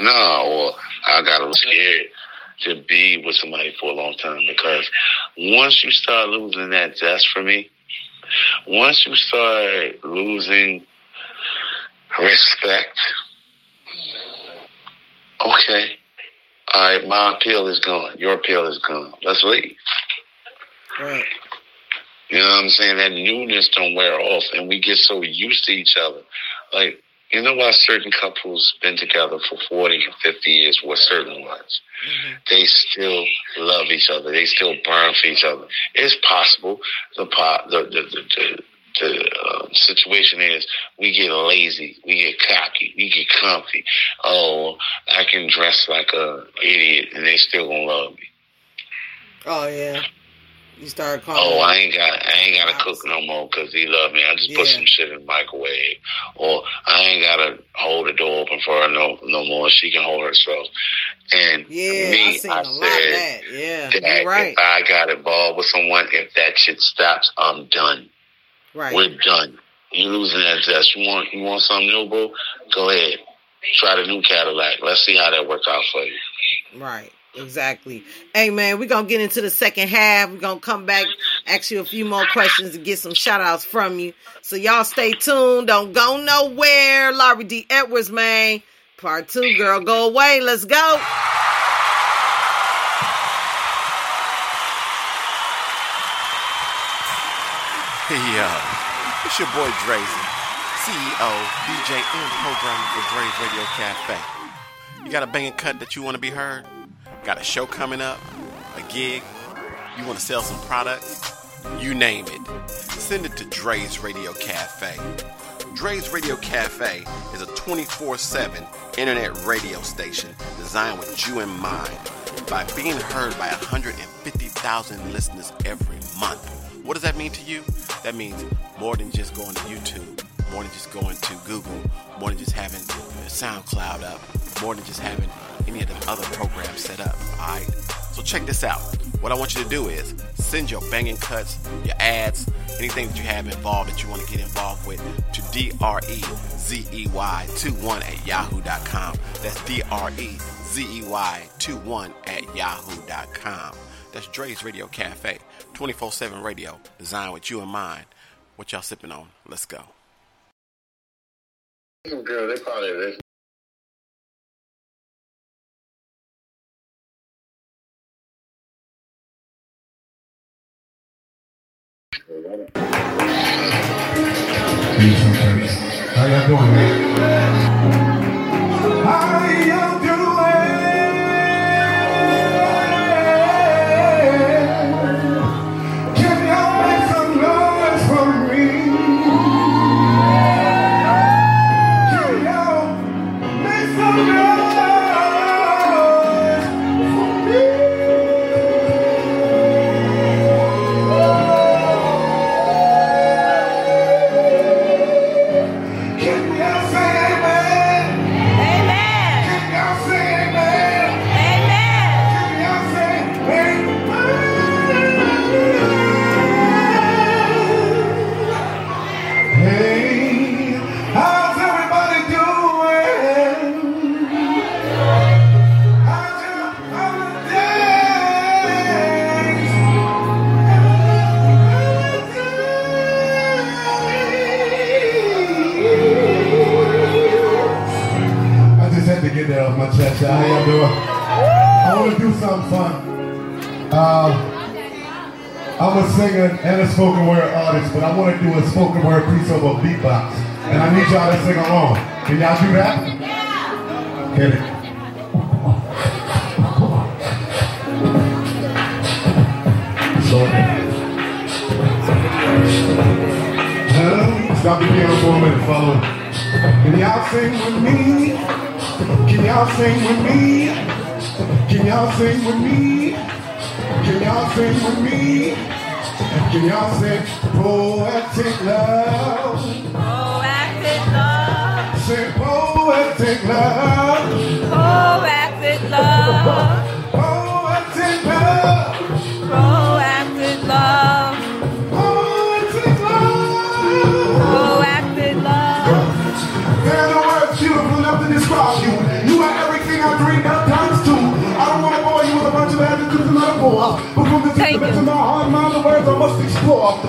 S13: No, or I got a scared to be with somebody for a long time because once you start losing that zest for me, once you start losing respect, okay, all right, my appeal is gone, your appeal is gone. Let's leave.
S4: Right.
S13: You know what I'm saying? That newness don't wear off, and we get so used to each other. Like, you know why certain couples been together for 40 and 50 years, with certain ones? They still love each other. They still burn for each other. It's possible. The the the the, the, the uh, situation is we get lazy, we get cocky, we get comfy. Oh, I can dress like a idiot, and they still gonna love me.
S4: Oh yeah. You started calling.
S13: Oh, I ain't got I ain't gotta cook no more because he love me. I just put
S4: Yeah.
S13: some shit in the microwave, or I ain't gotta hold the door open for her no no more. She can hold herself. And
S4: Yeah,
S13: me,
S4: I seen
S13: I
S4: a lot of that.
S13: said
S4: Yeah,
S13: that
S4: right.
S13: if I got involved with someone, if that shit stops, I'm done.
S4: Right.
S13: We're done. You losing that zest. You want you want something new, boo? Go ahead. Try the new Cadillac. Let's see how that works out for you.
S4: Right. Exactly. Hey man, we're gonna get into the second half. We're gonna come back, ask you a few more questions and get some shout outs from you. So y'all stay tuned. Don't go nowhere. Larry D. Edwards, man. Part two, girl, go away. Let's go.
S15: Hey yo, it's your boy Drazen, CEO, DJ, and programmer for Radio Cafe. You got a banging cut that you want to be heard? Got a show coming up? A gig? You want to sell some products? You name it. Send it to Dre's Radio Cafe. Dre's Radio Cafe is a 24 7 internet radio station designed with you in mind by being heard by 150,000 listeners every month. What does that mean to you? That means more than just going to YouTube, more than just going to Google, more than just having SoundCloud up, more than just having any of the other programs set up. Alright? So check this out. What I want you to do is send your banging cuts, your ads, anything that you have involved that you want to get involved with to D-R-E-Z-E-Y21 at yahoo.com. That's D-R-E-Z-E-Y21 at yahoo.com. That's Dre's Radio Cafe, 24-7 radio, designed with you in mind. What y'all sipping on? Let's go.
S13: Girl, they probably
S2: How y'all doing, man? Something fun. Uh, I'm a singer and a spoken word artist, but I want to do a spoken word piece of a beatbox. And I need y'all to sing along. Can y'all do that? Hit it. Stop the piano for a minute, follow. Can y'all sing with me? Can y'all sing with me? Can y'all sing with me? Can y'all sing with me? Can y'all sing poetic love?
S6: Poetic love.
S2: Sing poetic love.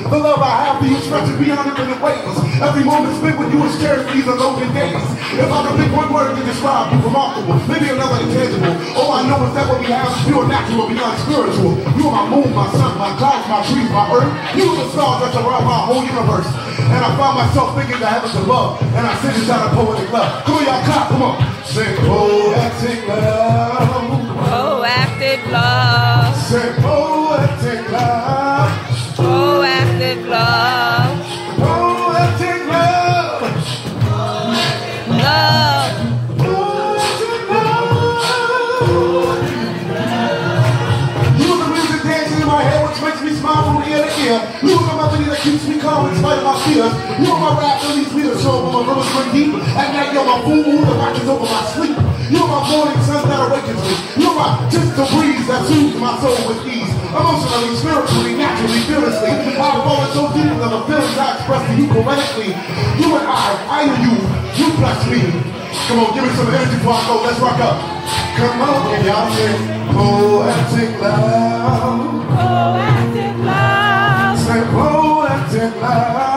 S2: The love I have for you stretches beyond infinite ways. Every moment spent with you is cherished these are golden days. If I could pick one word to describe you, remarkable, maybe another intangible. All I know is that what we have is pure natural, beyond spiritual. You are my moon, my sun, my clouds, my trees, my earth. You are the stars that surround my whole universe. And I found myself thinking the heavens above. And I this out of poetic love. Come on, y'all, clap, come on. Sing poetic love. Poetic love.
S6: Love.
S2: Poetic love. You the in my the rap that leads me to show when my rivers run deep. At night, you're my fool that watches over my sleep. You are my morning sun that awakens me. You are my gentle breeze that soothes my soul with ease. Emotionally, spiritually, naturally, fearlessly. I've fallen so deep that the feelings I express to you poetically. You and I, I and you, you bless me. Come on, give me some energy before I go. Let's rock up. Come on, can y'all sing poetic love?
S6: Proactive love.
S2: Say poetic love.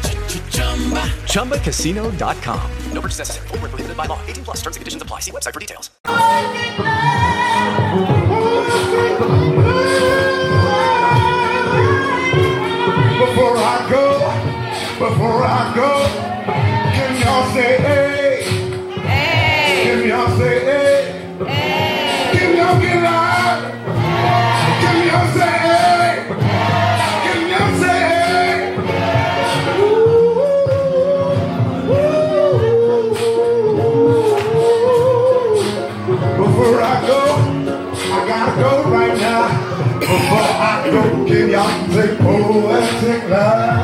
S16: ChumbaCasino.com. No purchase necessary. Void where prohibited by law. 18 plus terms and conditions apply. See website for details.
S2: Before I go, before I go, can y'all say young
S6: poetic life.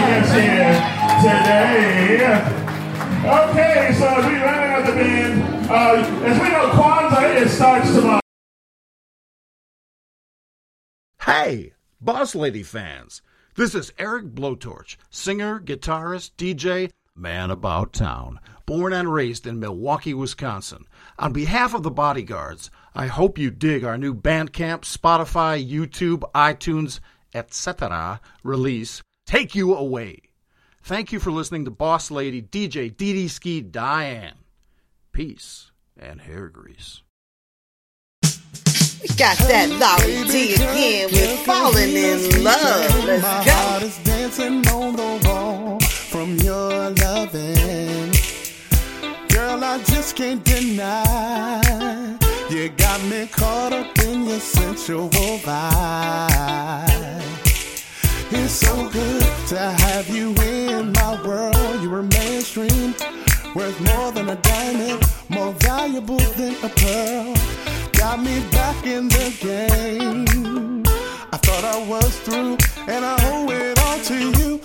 S6: Here today. Okay, so we round out the band, uh, as we know, Kwanzaa it starts tomorrow.
S17: Hey, Boss Lady fans. This is Eric Blowtorch, singer, guitarist, DJ, man about town, born and raised in Milwaukee, Wisconsin. On behalf of the bodyguards, I hope you dig our new Bandcamp, Spotify, YouTube, iTunes, etc. release, Take You Away. Thank you for listening to Boss Lady DJ Dee Ski Diane. Peace and hair grease.
S4: We got that Larry D again. We're Falling in Love.
S2: My
S4: Let's
S2: heart
S4: go.
S2: is dancing on the wall from your loving. Girl, I just can't deny. You got me caught up in your sensual vibe. It's so good to have you in my world. You're mainstream, worth more than a diamond, more valuable than a pearl. Got me back in the game. I thought I was through, and I owe it all to you.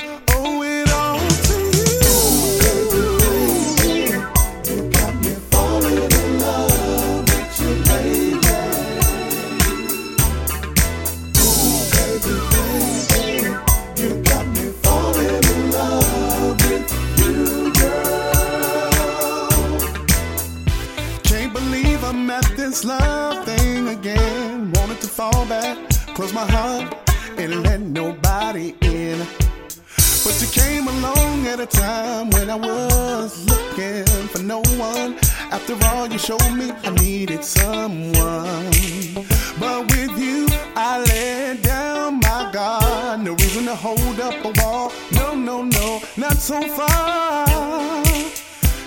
S2: Let nobody in. But you came along at a time when I was looking for no one. After all, you showed me I needed someone. But with you, I laid down my guard. No reason to hold up a wall. No, no, no, not so far.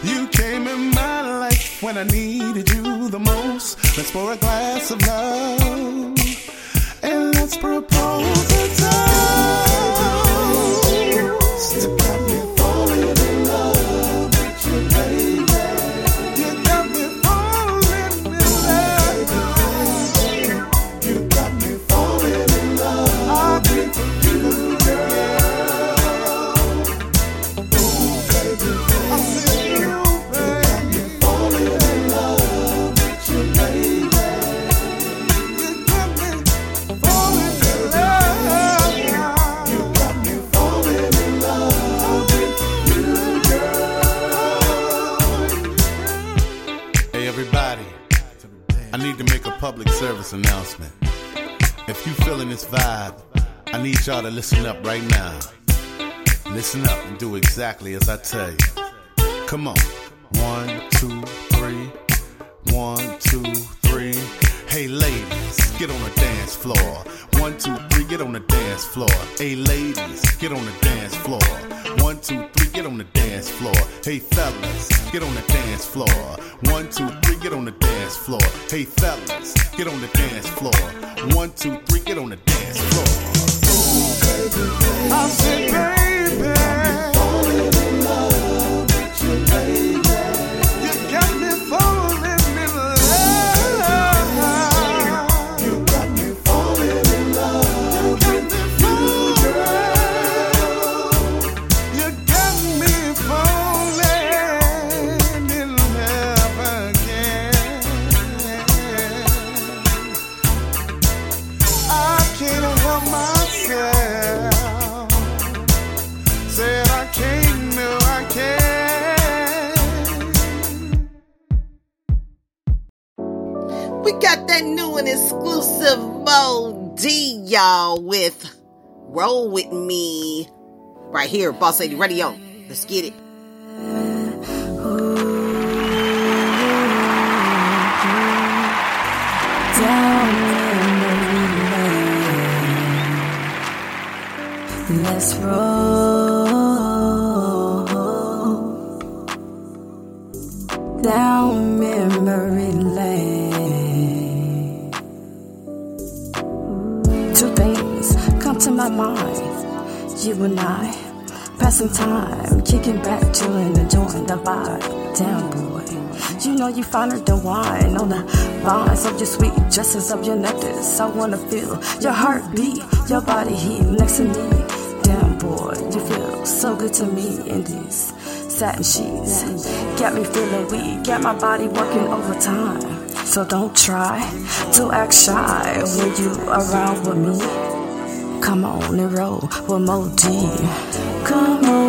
S2: You came in my life when I needed you the most. Let's pour a glass of love let's propose a toast. Public service announcement. If you feeling this vibe, I need y'all to listen up right now. Listen up and do exactly as I tell you. Come on. One, two, three. One, two, three. Hey, ladies, get on the dance floor. One, two, three, get on the dance floor. Hey, ladies, get on the dance floor. One, two, three, get on the dance floor. Hey, fellas, get on the dance floor. One, two, three, get on the dance floor. Hey, fellas, get on the dance floor. One, two, three, get on the dance floor. I said, baby,
S4: that new and exclusive Mo D, y'all, with Roll With Me. Right here, Boss Lady Radio. Let's get it.
S8: Let's roll down memory my mind. You and I passing time, kicking back, chilling, enjoying the vibe. Damn boy, you know you finer than wine on the vines of your sweet dresses of your necklace. I wanna feel your heartbeat, your body heat next to me. Damn boy,
S18: boy, you feel so good to me in these satin sheets. Got me feeling weak, got my body working overtime. So don't try to act shy when you around with me. Come on and roll with Mo D. Come on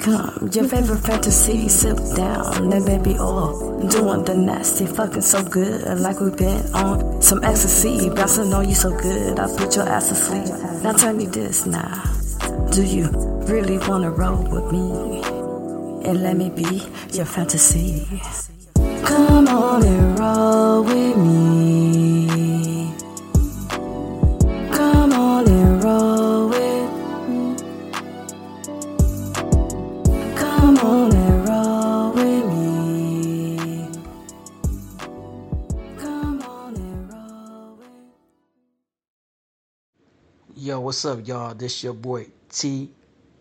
S18: become your favorite fantasy? Sit down and baby, oh, doing the nasty, fucking so good, like we've been on some ecstasy. Bouncing on you so good, I put your ass to sleep. Now tell me this now, do you really wanna roll with me? And let me be your fantasy. Come on and roll with me.
S19: What's up, y'all? This your boy T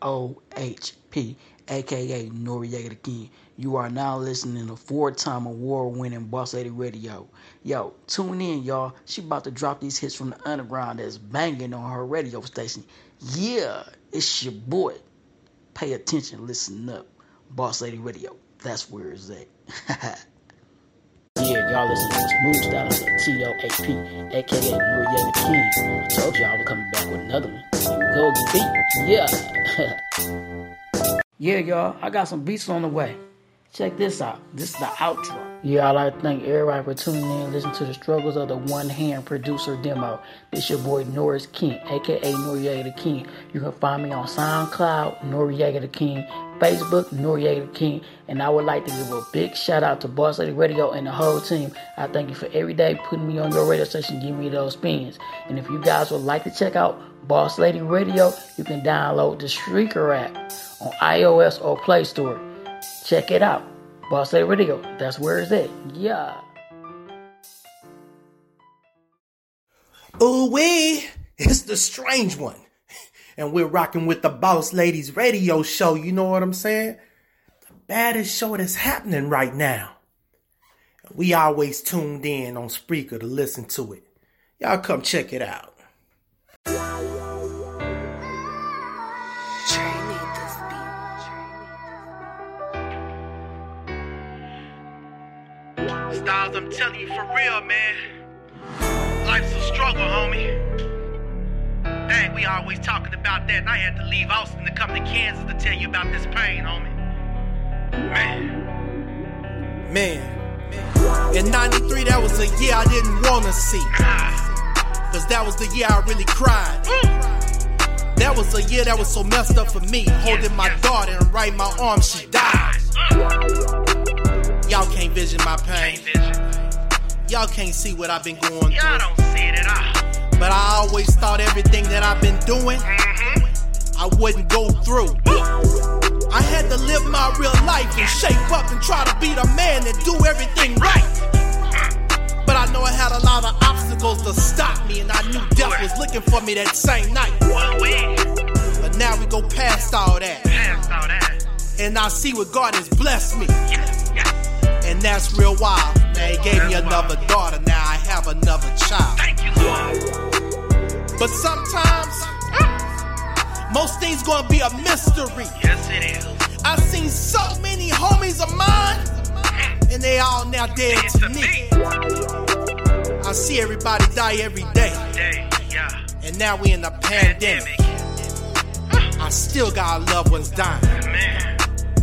S19: O H P, aka Noriega the King. You are now listening to four-time award-winning Boss Lady Radio. Yo, tune in, y'all. She about to drop these hits from the underground that's banging on her radio station. Yeah, it's your boy. Pay attention, listen up. Boss Lady Radio. That's where it's at. Yeah, y'all listen to Smooth Style of T-O-H-P, aka Noriega the King. I told y'all I was coming back with another one. Here go again, beat. Yeah. yeah, y'all, I got some beats on the way. Check this out. This is the outro. Yeah, I'd like to thank everybody for tuning in and listening to the struggles of the one-hand producer demo. This your boy Norris King, aka Noriega the King. You can find me on SoundCloud, Noriega the King, Facebook, Noriega King. And I would like to give a big shout out to Boss Lady Radio and the whole team. I thank you for every day putting me on your radio station, giving me those spins. And if you guys would like to check out Boss Lady Radio, you can download the Spreaker app on iOS or Play Store. Check it out. Boss Lady Radio, that's where it's at. Yeah.
S20: Ooh wee, it's the strange one. And we're rocking with the Boss Ladies radio show, you know what I'm saying? The baddest show that's happening right now. We always tuned in on Spreaker to listen to it. Y'all come check it out.
S21: Styles, I'm telling you for real, man. Life's a struggle, homie. Dang, we always talking about that, and I had to leave Austin to come to Kansas to tell you about this pain, homie. Man.
S20: Man, in 93, that was a year I didn't want to see. Cause that was the year I really cried. That was a year that was so messed up for me. Holding my daughter and right in my arm, she died. Y'all can't vision my pain. Y'all can't see what I've been going through.
S21: Y'all don't see it at all.
S20: But I always thought everything that I've been doing, I wouldn't go through. I had to live my real life and shape up and try to be the man and do everything right. But I know I had a lot of obstacles to stop me, and I knew death was looking for me that same night. But now we go past all that. And I see what God has blessed me. And that's real wild. They gave me another daughter, now I have another child.
S21: Thank you,
S20: But sometimes, most things gonna be a mystery.
S21: Yes, it is.
S20: I've seen so many homies of mine, and they all now dead to me. I see everybody die every day, and now we in the pandemic. I still got loved ones dying.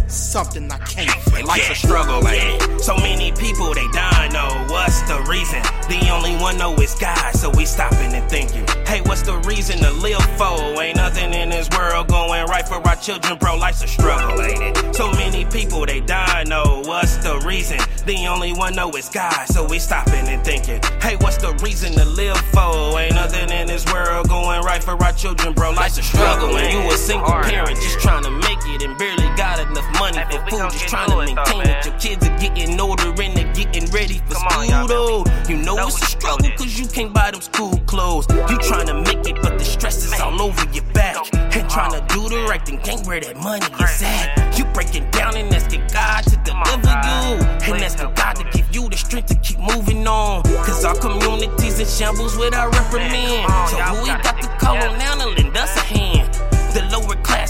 S21: Man.
S20: Something I can't
S22: Hey, life's a struggle, ain't it? So many people, they dying, oh, what's the reason? The only one know is God, so we stopping and thinking. Hey, what's the reason to live for? Ain't nothing in this world going right right for our children, bro. Life's a struggle, ain't it? So many people they die, know what's the reason? The only one know is God, so we stopping and thinking, hey, what's the reason to live for? Ain't nothing in this world going right for our children, bro. Life's a struggle, and you a single parent just trying to make it and barely got enough money for food, just trying to maintain it. Your kids are getting older and they're getting ready for school, though. You know it's a struggle cause you can't buy them school clothes. You trying to make it, but the stress is all over your back. And trying to do the right thing, ain't where that money is at. You breaking down and asking God to deliver you. And asking God to give you the strength to keep moving on. Cause our community's in shambles without reprimand. So who we got to call on now to lend us a hand?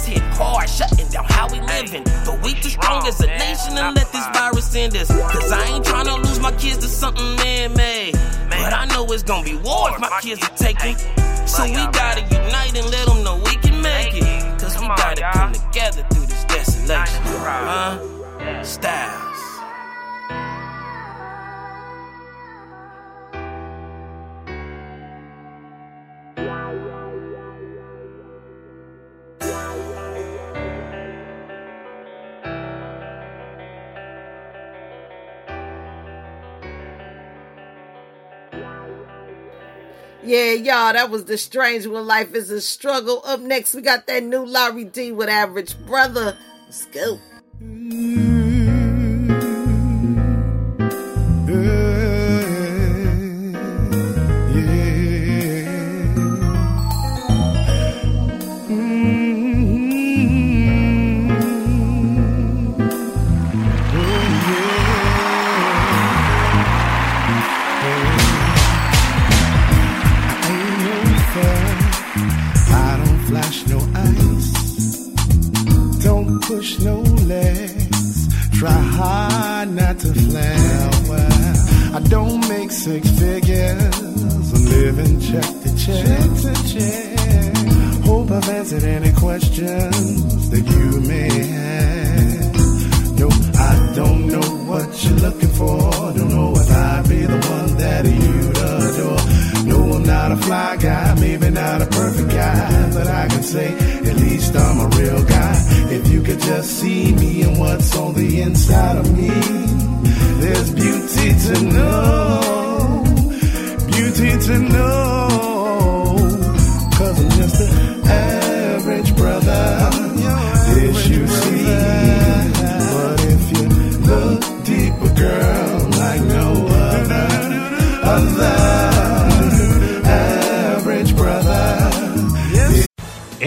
S22: Hit hard, shutting down how we living. But we too strong as a nation to let this virus end us. Cause I ain't trying to lose my kids to something man-made. But I know it's gonna be war if my kids are taken. So we gotta unite and let them know we can make it. Cause we gotta come together through this desolation. Huh? Styles.
S4: Yeah, y'all, that was the strange when life is a struggle. Up next, we got that new Larry D with Average Brother. Let's go.
S2: I no less. Try hard not to. Well, I don't make six figures, I'm living check to check. to check. Hope I've answered any questions that you may have. No, I don't know what you're looking for. Don't know if I'd be the one that you'd adore. Not a fly guy, maybe not a perfect guy, but I can say at least I'm a real guy. If you could just see me and what's on the inside of me, there's beauty to know, beauty to know. Cause I'm just an average brother.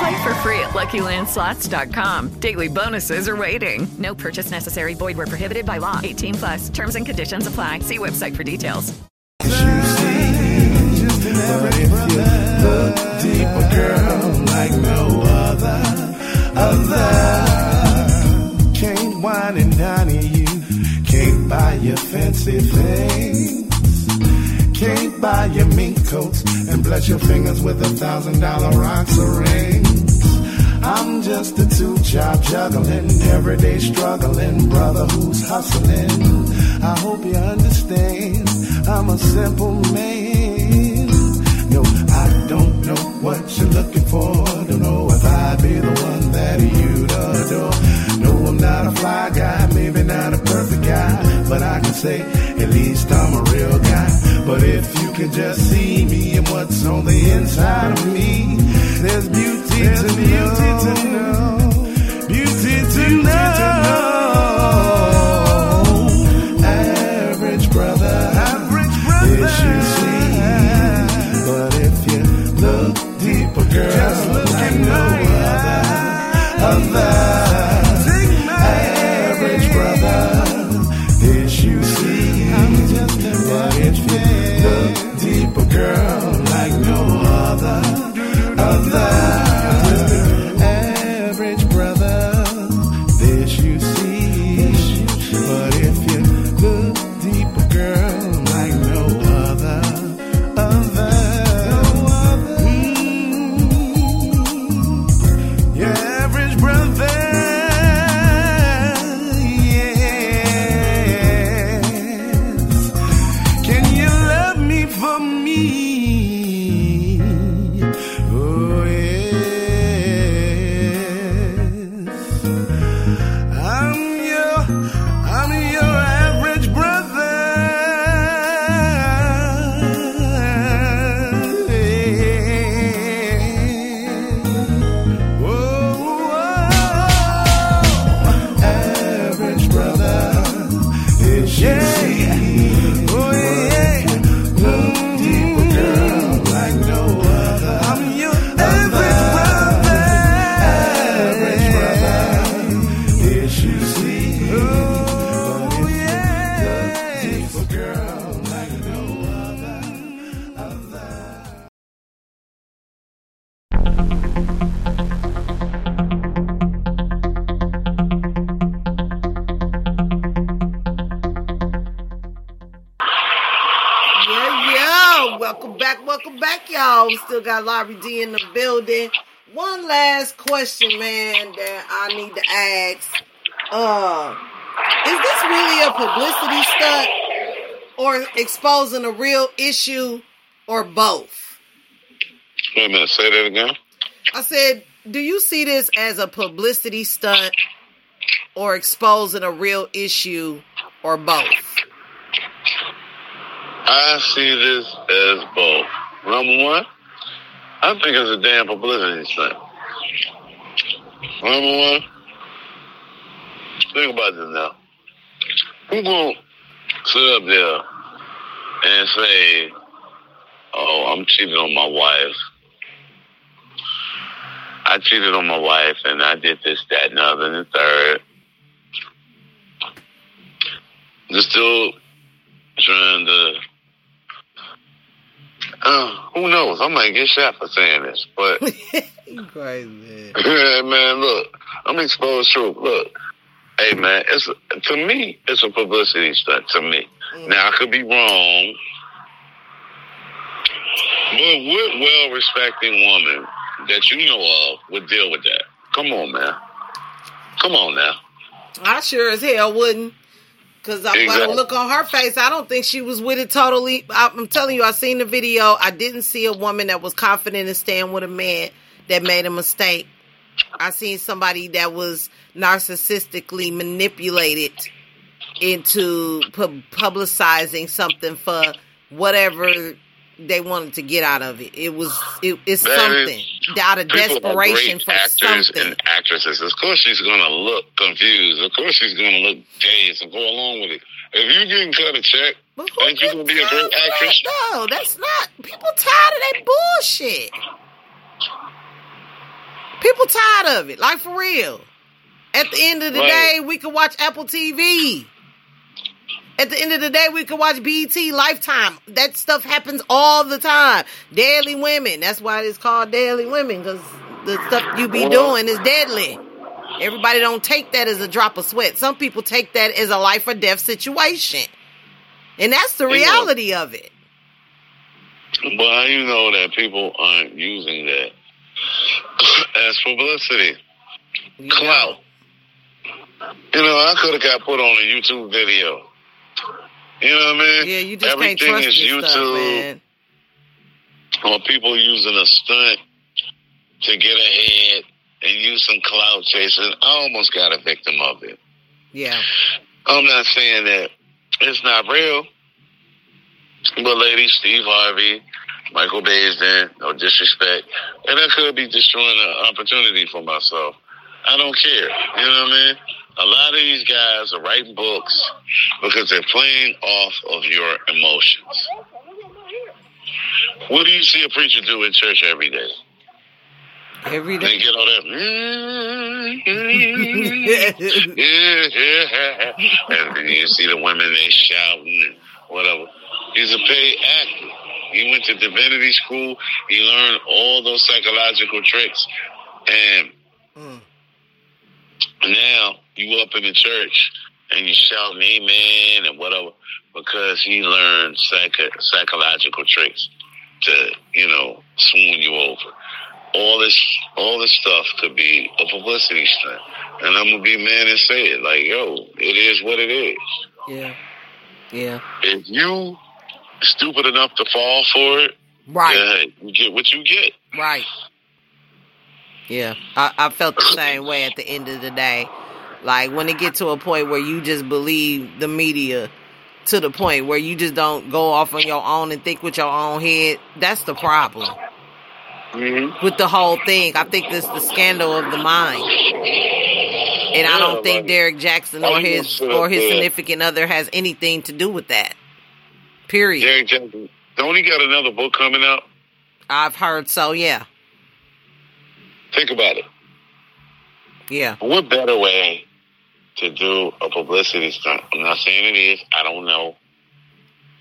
S23: Play for free at LuckyLandSlots.com. Daily bonuses are waiting. No purchase necessary. Void were prohibited by law. 18 plus. Terms and conditions apply. See website for details.
S2: But if you look deeper, girl, like no other, other, can't wine and dine you, can't buy your fancy things, can't buy your mink coats and bless your fingers with a thousand dollar rocks or rings. I'm just a two job juggling, everyday struggling brother who's hustling. I hope you understand. I'm a simple man. No, I don't know what you're looking for. Don't know if I'd be the one that you'd adore. No, I'm not a fly guy, maybe not a perfect guy, but I can say at least I'm a real guy. But if you could just see me and what's on the inside of me, there's beauty, to, know, beauty to know.
S4: Question, man, that I need to ask. Uh, is this really a publicity stunt or exposing a real issue or both?
S13: Wait a minute, say that again.
S4: I said, do you see this as a publicity stunt or exposing a real issue or both?
S13: I see this as both. Number one, I think it's a damn publicity stunt. Number one, think about this now. Who gonna sit up there and say, "Oh, I'm cheating on my wife. I cheated on my wife, and I did this, that, and the other, and the third. Just still trying to uh, who knows? I might get shot for saying this, but
S4: Crazy, man.
S13: man, look, I'm exposed truth. Look, hey man, it's to me, it's a publicity stunt. To me, mm. now I could be wrong, but what well-respecting woman that you know of would deal with that? Come on, man. Come on now.
S4: I sure as hell wouldn't. Cause I,
S13: Exactly.
S4: look on her face, I don't think she was with it totally. I'm telling you, I seen the video. I didn't see a woman that was confident in staying with a man that made a mistake. I seen somebody that was narcissistically manipulated into pu- publicizing something for whatever they wanted to get out of it. It was it, it's something out of desperation for
S13: actors
S4: something.
S13: and actresses. Of course, she's going to look confused. Of course, she's going to look dazed and go along with it. If you getting cut a check, ain't you going to be a great actress?
S4: No, that's not. People tired of that bullshit. People tired of it. Like for real. At the end of the
S13: Right.
S4: day, we could watch Apple TV. At the end of the day, we could watch BET Lifetime. That stuff happens all the time. Deadly Women. That's why it's called Deadly Women because the stuff you be doing is deadly. Everybody don't take that as a drop of sweat. Some people take that as a life or death situation. And that's the
S13: You know-
S4: reality of it.
S13: But how you know that people aren't using that as publicity? Clout. You know, I could have got put on a YouTube video. You know what I mean?
S4: Yeah, you just
S13: Everything
S4: can't trust
S13: is YouTube.
S4: stuff,
S13: or people using a stunt to get ahead and use some cloud chasing. I almost got a victim of it.
S4: Yeah.
S13: I'm not saying that it's not real, but Lady Steve Harvey, Michael Baisden, no disrespect, and I could be destroying an opportunity for myself. I don't care. You know what I mean? A lot of these guys are writing books because they're playing off of your emotions. What do you see a preacher do in church every day?
S4: Every day.
S13: They get all that. "Mm, yeah, and then you see the women they shouting and whatever. He's a paid actor. He went to divinity school. He learned all those psychological tricks, and hmm. now you up in the church and you shouting amen and whatever because he learned psycho- psychological tricks to you know swoon you over. All this, all this stuff could be a publicity stunt, and I'm gonna be man and say it like, yo, it is what it is.
S4: Yeah. Yeah.
S13: If you stupid enough to fall for it,
S4: Right.
S13: yeah, you get what you get.
S4: Right. Yeah, I, I felt the same way at the end of the day. Like when it get to a point where you just believe the media to the point where you just don't go off on your own and think with your own head, that's the problem.
S13: Mm-hmm.
S4: With the whole thing, I think this the scandal of the mind. And I don't think Derrick Jaxn or his or his significant other has anything to do with that. Period.
S13: Don't he got another book coming out?
S4: I've heard so, yeah.
S13: Think about it.
S4: Yeah.
S13: What better way to do a publicity stunt? I'm not saying it is. I don't know.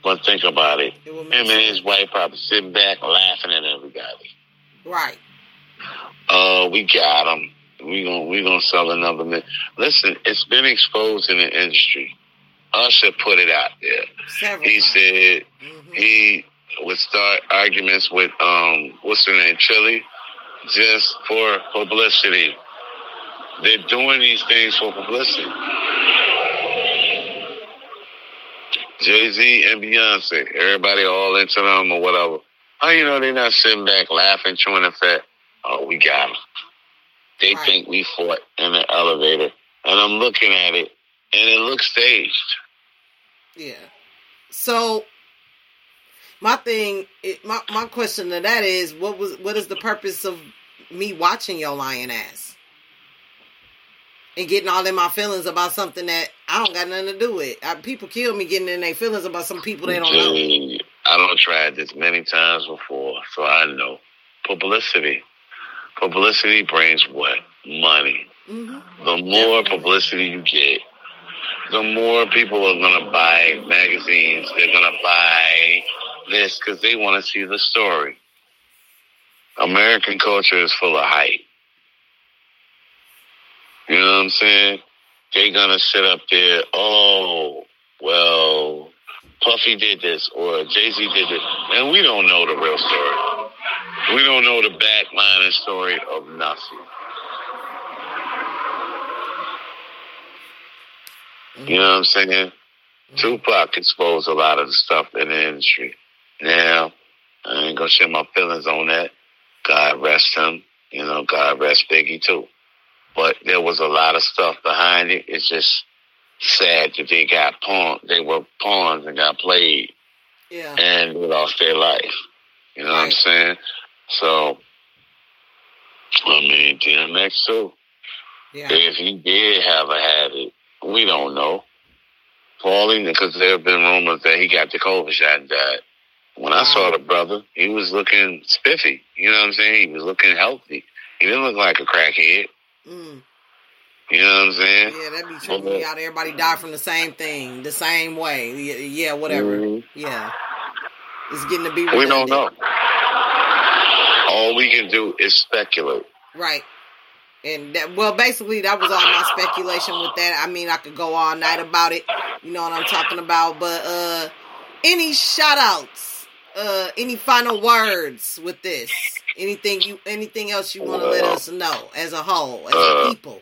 S13: But think about it. Him and his wife probably sitting back laughing at everybody.
S4: Right.
S13: Uh, we got him. We gonna we gonna sell another man. Listen, it's been exposed in the industry. Usher put it out there. he said he would start arguments with um what's her name, Chilli, just for publicity. They're doing these things for publicity. Jay Z and Beyonce, everybody all into them or whatever. Oh, you know, they're not sitting back laughing, chewing the fat. Oh, we got them. They think we fought in the elevator. And I'm looking at it, and it looks staged.
S4: Yeah. So my thing, it, my my question to that is, what was what is the purpose of me watching your lying ass and getting all in my feelings about something that I don't got nothing to do with? I, people kill me getting in their feelings about some people they don't know.
S13: I don't tried this many times before, so I know. Publicity. Publicity brings what? Money. Mm-hmm. The more publicity you get, the more people are going to buy magazines. They're going to buy this because they want to see the story. American culture is full of hype. You know what I'm saying? They're going to sit up there, oh, well, Puffy did this or Jay Z did this. And we don't know the real story. We don't know the backline story of nothing. You know what I'm saying? Tupac exposed a lot of the stuff in the industry. Now, I ain't gonna share my feelings on that. God rest him. You know, God rest Biggie too. But there was a lot of stuff behind it. It's just sad that they got pawned. They were pawns and got played.
S4: Yeah.
S13: And they lost their life. You know what I'm saying? So, I mean, DMX too.
S4: Yeah.
S13: If he did have a habit, we don't know. Falling because there have been rumors that he got the COVID shot and died. When I saw the brother, he was looking spiffy. You know what I'm saying? He was looking healthy. He didn't look like a crackhead.
S4: Mm.
S13: You know what I'm saying?
S4: Yeah, that be tripping me out. Everybody die from the same thing, the same way. Yeah, whatever.
S13: Mhm.
S4: Yeah. It's getting to be
S13: We don't know. All we can do is speculate.
S4: Right. And that, well, basically, that was all my speculation with that. I mean, I could go all night about it. You know what I'm talking about. But uh any shout outs, uh, any final words with this? Anything you, anything else you want to let us know as a whole, as a
S13: Uh,
S4: people?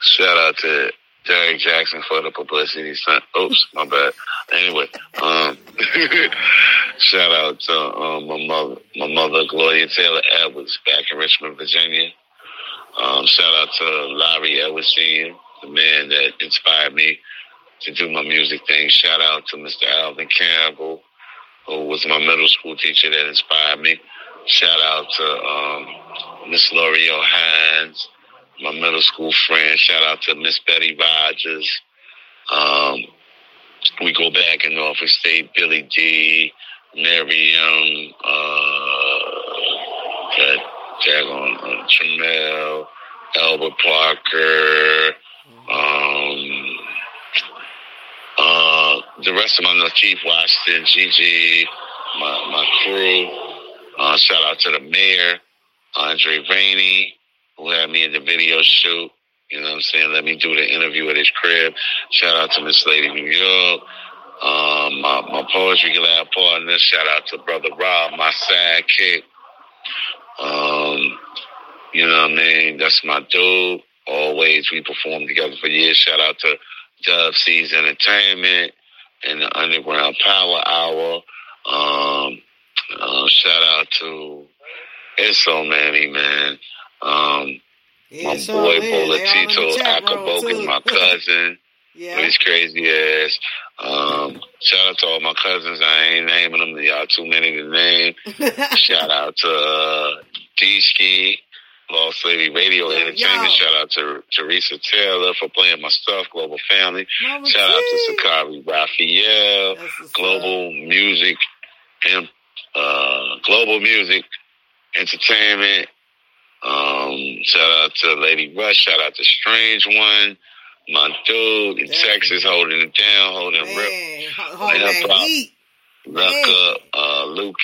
S13: Shout out to Derrick Jaxn for the publicity stunt. Oops, my bad. Anyway, um, shout out to um, my mother, my mother Gloria Taylor Edwards back in Richmond, Virginia. Um, shout out to Larry Sr., the man that inspired me to do my music thing. Shout out to Mr. Alvin Campbell, who was my middle school teacher that inspired me. Shout out to um, Miss L'Oreal Hines, my middle school friend. Shout out to Miss Betty Rogers. Um, we go back in Norfolk State, Billy D, Miriam, uh, God Dagon uh, Tremel, Albert Parker, um, uh, the rest of my Lakeith Washington, Gigi, my, my crew. Uh, shout out to the mayor, Andre Rainey, who had me in the video shoot. You know what I'm saying? Let me do the interview at his crib. Shout out to Miss Lady New York. Um, my, my poetry lab partner. Shout out to Brother Rob, my sidekick. Um, you know what I mean? That's my dude. Always we performed together for years. Shout out to Dub Seas Entertainment and the Underground Power Hour. Um, uh, shout out to it's so many man. Um,
S4: Yeah,
S13: my boy
S4: is. They all in the
S13: Bolatito Acapulco, my cousin.
S4: Yeah.
S13: With his crazy ass. Um, shout out to all my cousins. I ain't naming them. Y'all too many to name. shout out to uh, D-Ski, Lost Lady Radio Entertainment. Shout out to Teresa Taylor for playing my stuff, Global Family.
S4: Mama
S13: shout out to Sakari Raphael, Global Music, and uh, Global Music Entertainment. Um, shout out to Lady Rush. Shout out to Strange One. My dude in Texas holding it down, holding rip.
S4: Hold that
S13: hip hop.
S4: heat.
S13: Rucka, uh, Luke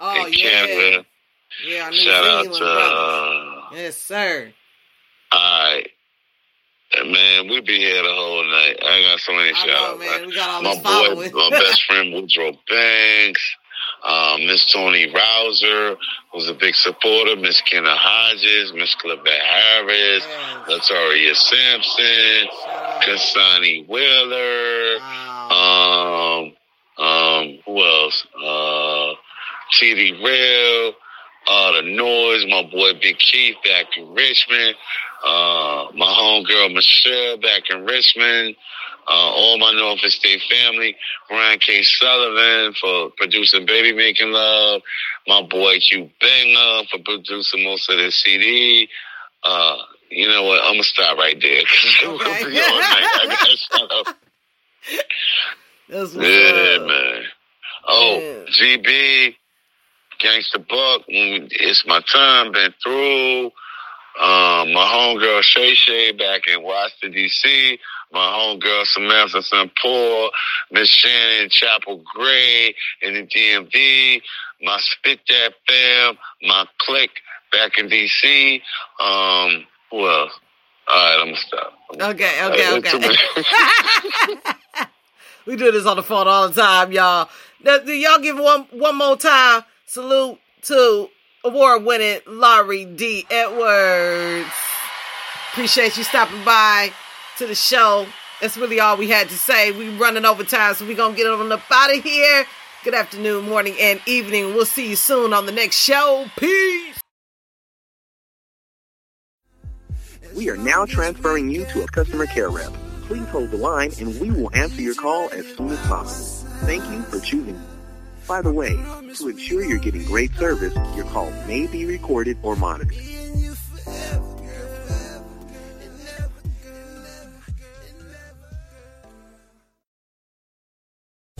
S4: Oh,
S13: in
S4: yeah.
S13: Canada.
S4: Yeah, I New
S13: Shout out to, uh,
S4: Yes, sir.
S13: alright. Uh, Man, we be here the whole night. I got so many shout outs.
S4: man. All
S13: my boy, my best friend Woodrow Banks, um, Miss Tony Rouser, who's a big supporter, Miss Kenna Hodges, Miss Clabette Harris, Latoria Sampson, Kasani Wheeler, um, um, who else? Uh, TD Rail, uh, The Noise, my boy Big Keith back in Richmond, uh, my homegirl Michelle back in Richmond, uh, all my Norfolk State family, Brian K. Sullivan for producing Baby Making Love, my boy Q Banger for producing most of the CD. Uh, you know what? I'm gonna stop right there because we'll be all night. I gotta shut up.
S4: That's
S13: Yeah,
S4: up.
S13: man. Oh, GB, Gangsta Buck, it's my time, been through. Um, my homegirl Shay Shay back in Washington, D.C. My homegirl Samantha St. Paul, Miss Shannon Chapel Gray in the DMV. My Spit That fam, my clique back in D.C. Um, who else? All right, I'm gonna stop.
S4: Okay, okay, okay. we do this on the phone all the time, y'all. Now, do y'all give one one more time salute to award winning Larry D. Edwards. Appreciate you stopping by to the show. That's really all we had to say. We're running over time, so we gonna get on up out of here. Good afternoon, morning, and evening. We'll see you soon on the next show. Peace.
S24: We are now transferring you to a customer care rep. Please hold the line and we will answer your call as soon as possible. Thank you for choosing. By the way, to ensure you're getting great service, your call may be recorded or monitored.